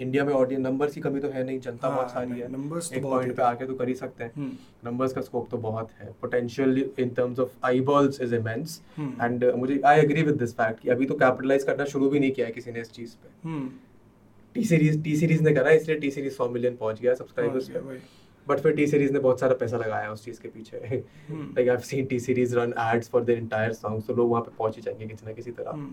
India में ऑडियंस नंबर्स की कमी तो है नहीं जनता बहुत सारी है। एक पॉइंट पे आके तो कर ही सकते हैं। नंबर्स का स्कोप तो बहुत है। Potential in terms of I eyeballs is immense and मुझे I agree with this fact कि अभी तो कैपिटलाइज करना शुरू भी नहीं किया है किसी ने इस चीज़ पे. टी सीरीज़ टी सीरीज़ ने करा इसलिए टी सीरीज़ सौ मिलियन पहुँच गया सब्सक्राइबर्स पे। बट फिर टी सीरीज़ ने बहुत सारा पैसा लगाया उस चीज़ के पीछे। [LAUGHS] हम्म. Like I have seen T series run ads for their entire song so लोग वहाँ पे पहुँच ही जाएँगे किसी ना किसी तरह।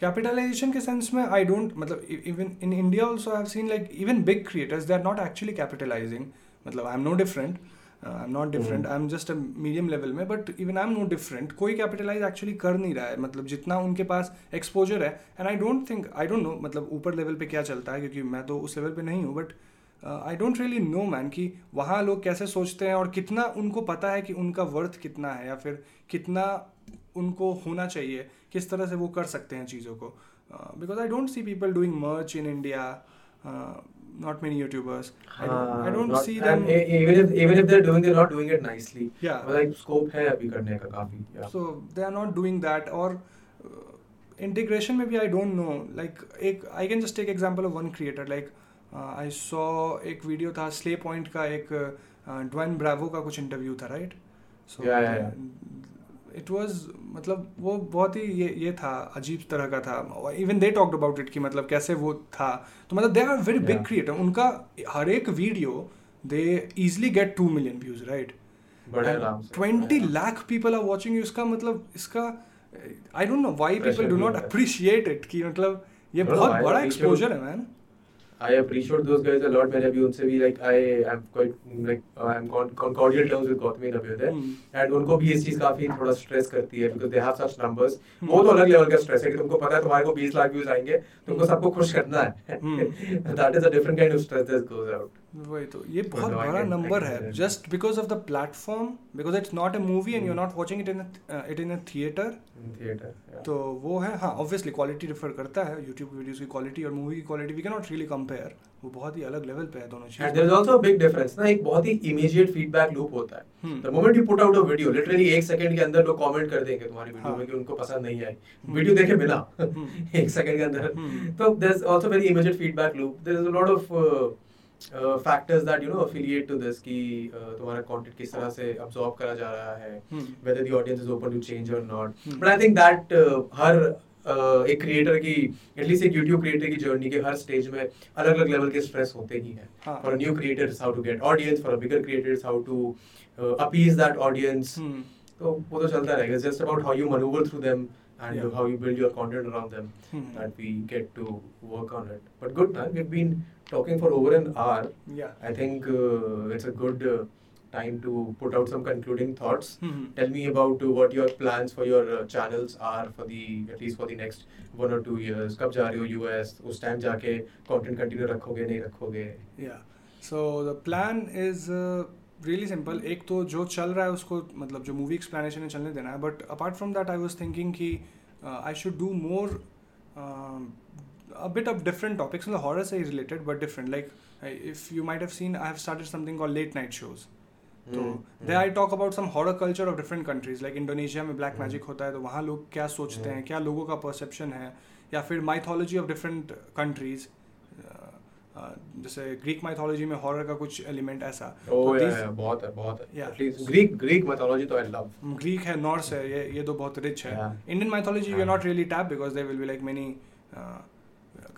कैपिटलाइजेशन के सेंस में आई डोंट मतलब even in India also I have seen like even big creators they are not actually capitalizing मतलब I am no different I am not different. I am just a medium level में but even I am no different कोई capitalize actually कर नहीं रहा है मतलब जितना उनके पास एक्सपोजर है and I don't think I don't know मतलब ऊपर लेवल पे क्या चलता है क्योंकि मैं तो उस लेवल पे नहीं हूँ but I don't really know man कि वहाँ लोग कैसे सोचते हैं और कितना उनको पता है कि उनका वर्थ कितना है या फिर कितना उनको होना चाहिए किस तरह से वो कर सकते हैं चीज़ों को। Because I don't see people doing merch in India not many YouTubers I don't not- see and them e- even if even if they're doing they're not doing it nicely Yeah. like scope है अभी करने का काफ़ी yeah. so they are not doing that or uh, integration में भी I don't know like एक I can just take example of one creator like I saw एक video था स्ले पॉइंट का एक ड्वेन ब्रावो का कुछ इंटरव्यू था right so Yeah, yeah, yeah. It was मतलब वो बहुत ही ये ये था अजीब तरह का था। Even they talked about it कि मतलब कैसे वो था। तो मतलब they are very big creator उनका हर एक video they easily get two million views right twenty lakh people are watching इसका मतलब इसका I don't know why people do not appreciate it कि मतलब ये बहुत बड़ा एक्सपोजर है man I appreciate those guys a lot. मैंने अभी उनसे भी like I am quite like uh, I'm on on cordial terms with Gautam and Abhyuday Hmm. and उनको भी इस चीज़ काफ़ी थोड़ा स्ट्रेस करती है because they have such numbers. Hmm. वो तो अलग लेवल का स्ट्रेस है कि तुमको पता है तुम्हारे को 20 लाख व्यूज़ आएँगे तुमको Hmm. सबको खुश करना है Hmm. that is a different kind of stress that goes out. वही तो ये बहुत बड़ा नंबर है just because of the platform because it's not a movie and you Hmm. Not watching it in it in a theatre. Yeah. तो वो है हाँ ऑब्वियसली क्वालिटी डिफर करता है यूट्यूब वीडियोस की क्वालिटी और मूवी की quality we can not really compare वो बहुत ही अलग लेवल पे है दोनों चीज़ there is also a big difference ना एक बहुत ही immediate feedback loop होता है. The moment you put out a video, literally एक सेकंड के अंदर लोग कमेंट कर देंगे तुम्हारी वीडियो हाँ. में कि उनको पसंद नहीं आई. वीडियो देखे बिना Hmm. [LAUGHS] एक सेकंड के अंदर Hmm. तो there's also very immediate feedback loop there is a lot of uh, uh, factors that you know affiliate to this कि uh, तुम्हारा content किस तरह से absorb करा जा रहा है Hmm. whether the audience is open to change or not Hmm. but I think that uh, हर uh, एक क्रिएटर की एटलीस्ट एक यूट्यूब क्रिएटर की जर्नी के हर स्टेज में अलग अलग लेवल के स्ट्रेस होते ही हैं हाँ. For new creators how to get audience for bigger creators how to appease that audience Hmm. तो वो तो चलता रहेगा just about how you manoeuvre through them and Yeah. how you build your content around them Hmm. that we get to work on it but good man we've been talking for over an hour Yeah. i think uh, it's a good uh, time to put out some concluding thoughts Hmm. tell me about uh, what your plans for your uh, channels are for the at least for the next one or two years कब जा रहे हो US उस time जाके content continue रखोगे नहीं रखोगे Yeah. So the plan is uh, really simple. एक तो जो चल रहा है उसको मतलब जो मूवी एक्सप्लेनेशन है चलने देना है but apart from that I was thinking कि I should do more a bit of different topics. In the horror series related but different. Like if you might have seen i have started something called late night shows. तो they I talk about some horror culture of different countries like Indonesia में black magic होता है तो वहाँ लोग क्या सोचते हैं क्या लोगों का परसेप्शन है या फिर माइथोलॉजी ऑफ़ डिफरेंट कंट्रीज़ जैसे ग्रीक माइथोलॉजी में हॉरर का कुछ एलिमेंट ऐसा। तो ग्रीक है नॉर्थ hmm, है। ये ये तो बहुत रिच है। Indian mythology not really tap because they will be like many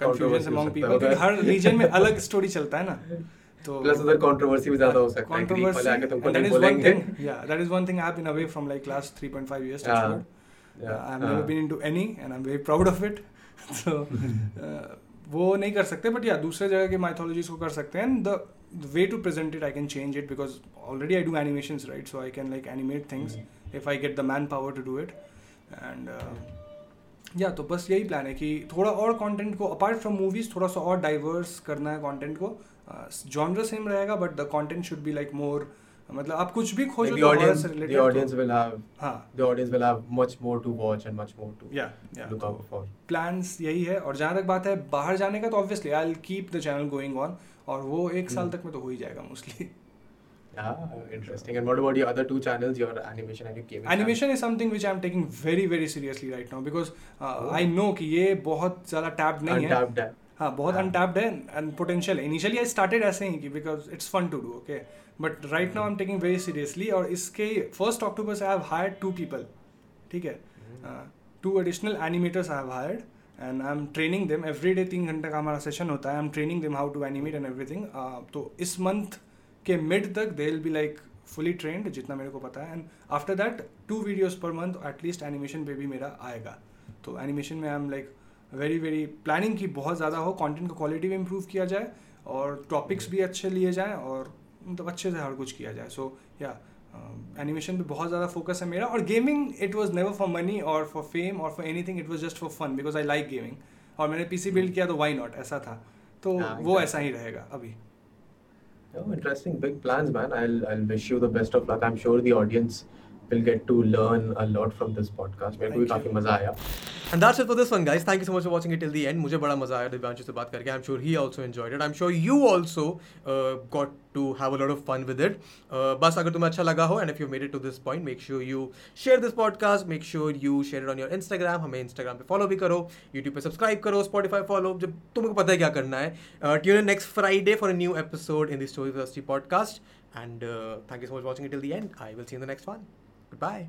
confusion among people क्योंकि हर रीजन में अलग स्टोरी चलता है ना तो प्लस उधर कंट्रोवर्सी भी ज़्यादा हो सकता है ग्रीक वाले आके तुमको नहीं बोलेंगे that is one thing I have been away from like last 3.5 years touch Yeah. wood. Yeah. Uh, I've never हाँ. been into any and I'm very proud of it [LAUGHS] so uh, वो नहीं कर सकते बट या दूसरे जगह के mythologies को कर सकते हैं the way to present it I can change it because already I do animations right so I can like animate things if I get the manpower to do it and या तो बस यही plan है कि थोड़ा और content को apart from movies थोड़ा सा और डाइवर्स करना है कंटेंट को। जॉनर सेम रहेगा but the content should be like more मतलब आप कुछ भी खोजो the तो audience the audience तो- will have हाँ। the audience will have much more to watch and much more to या या look out for. प्लान्स यही है और जहाँ तक बात है बाहर जाने का तो obviously I keep the channel going on और वो एक साल Hmm. तक में तो हो ही जाएगा mostly yeah interesting. And what about your other two channels your animation and your gaming animation is something which I am taking very very seriously right now because Oh. I know कि ये बहुत ज़्यादा channel? नहीं है। Untapped है। हाँ बहुत. Untapped है and potential initially I started ऐसे ही कि because it's fun to do okay but right now I am taking very seriously और इसके फ़र्स्ट अक्टूबर से I have hired two people ठीक है? Two additional animators I have hired and I am training them every day तीन घंटे का हमारा session होता है। I am training them how to animate and everything तो इस मंथ के मिड तक they will be like fully trained जितना मेरे को पता है। And after that two videos per month at least animation पे भी मेरा आएगा। तो एनिमेशन में I am like very very planning की बहुत ज़्यादा हो कंटेंट का क्वालिटी भी इम्प्रूव किया जाए और टॉपिक्स भी अच्छे लिए जाएँ और मतलब अच्छे से हर कुछ किया जाए। सो या एनिमेशन पे बहुत ज़्यादा फोकस है मेरा। और gaming it was never for money और फॉर फेम और for anything it was just for fun because I like gaming और मैंने पीसी बिल्ड किया तो वाई नॉट ऐसा था। तो हाँ, वो ऐसा ही रहेगा अभी। Oh, interesting. Big plans, man. I'll I'll wish you the best of luck. I'm sure the audience will get to learn a lot from this podcast. मेरे को भी you. काफ़ी मज़ा आया. And that's it for this one, guys. Thank you so much for watching it till the end. मुझे बड़ा मज़ा आया दिव्यांशु से बात करके. I'm sure he also enjoyed it. I'm sure you also uh, got to have a lot of fun with it. Uh, बस अगर तुम्हें अच्छा लगा हो and if you've made it to this point, make sure you share this podcast. Make sure you share it on your Instagram. हमें Instagram पे follow भी करो. YouTube पे subscribe करो. Spotify follow. जब तुमको पता है क्या करना है. Uh, tune in next Friday for a new episode in the Story Velocity podcast. And uh, thank you so much for watching it till the end. I will see you in the next one. Goodbye.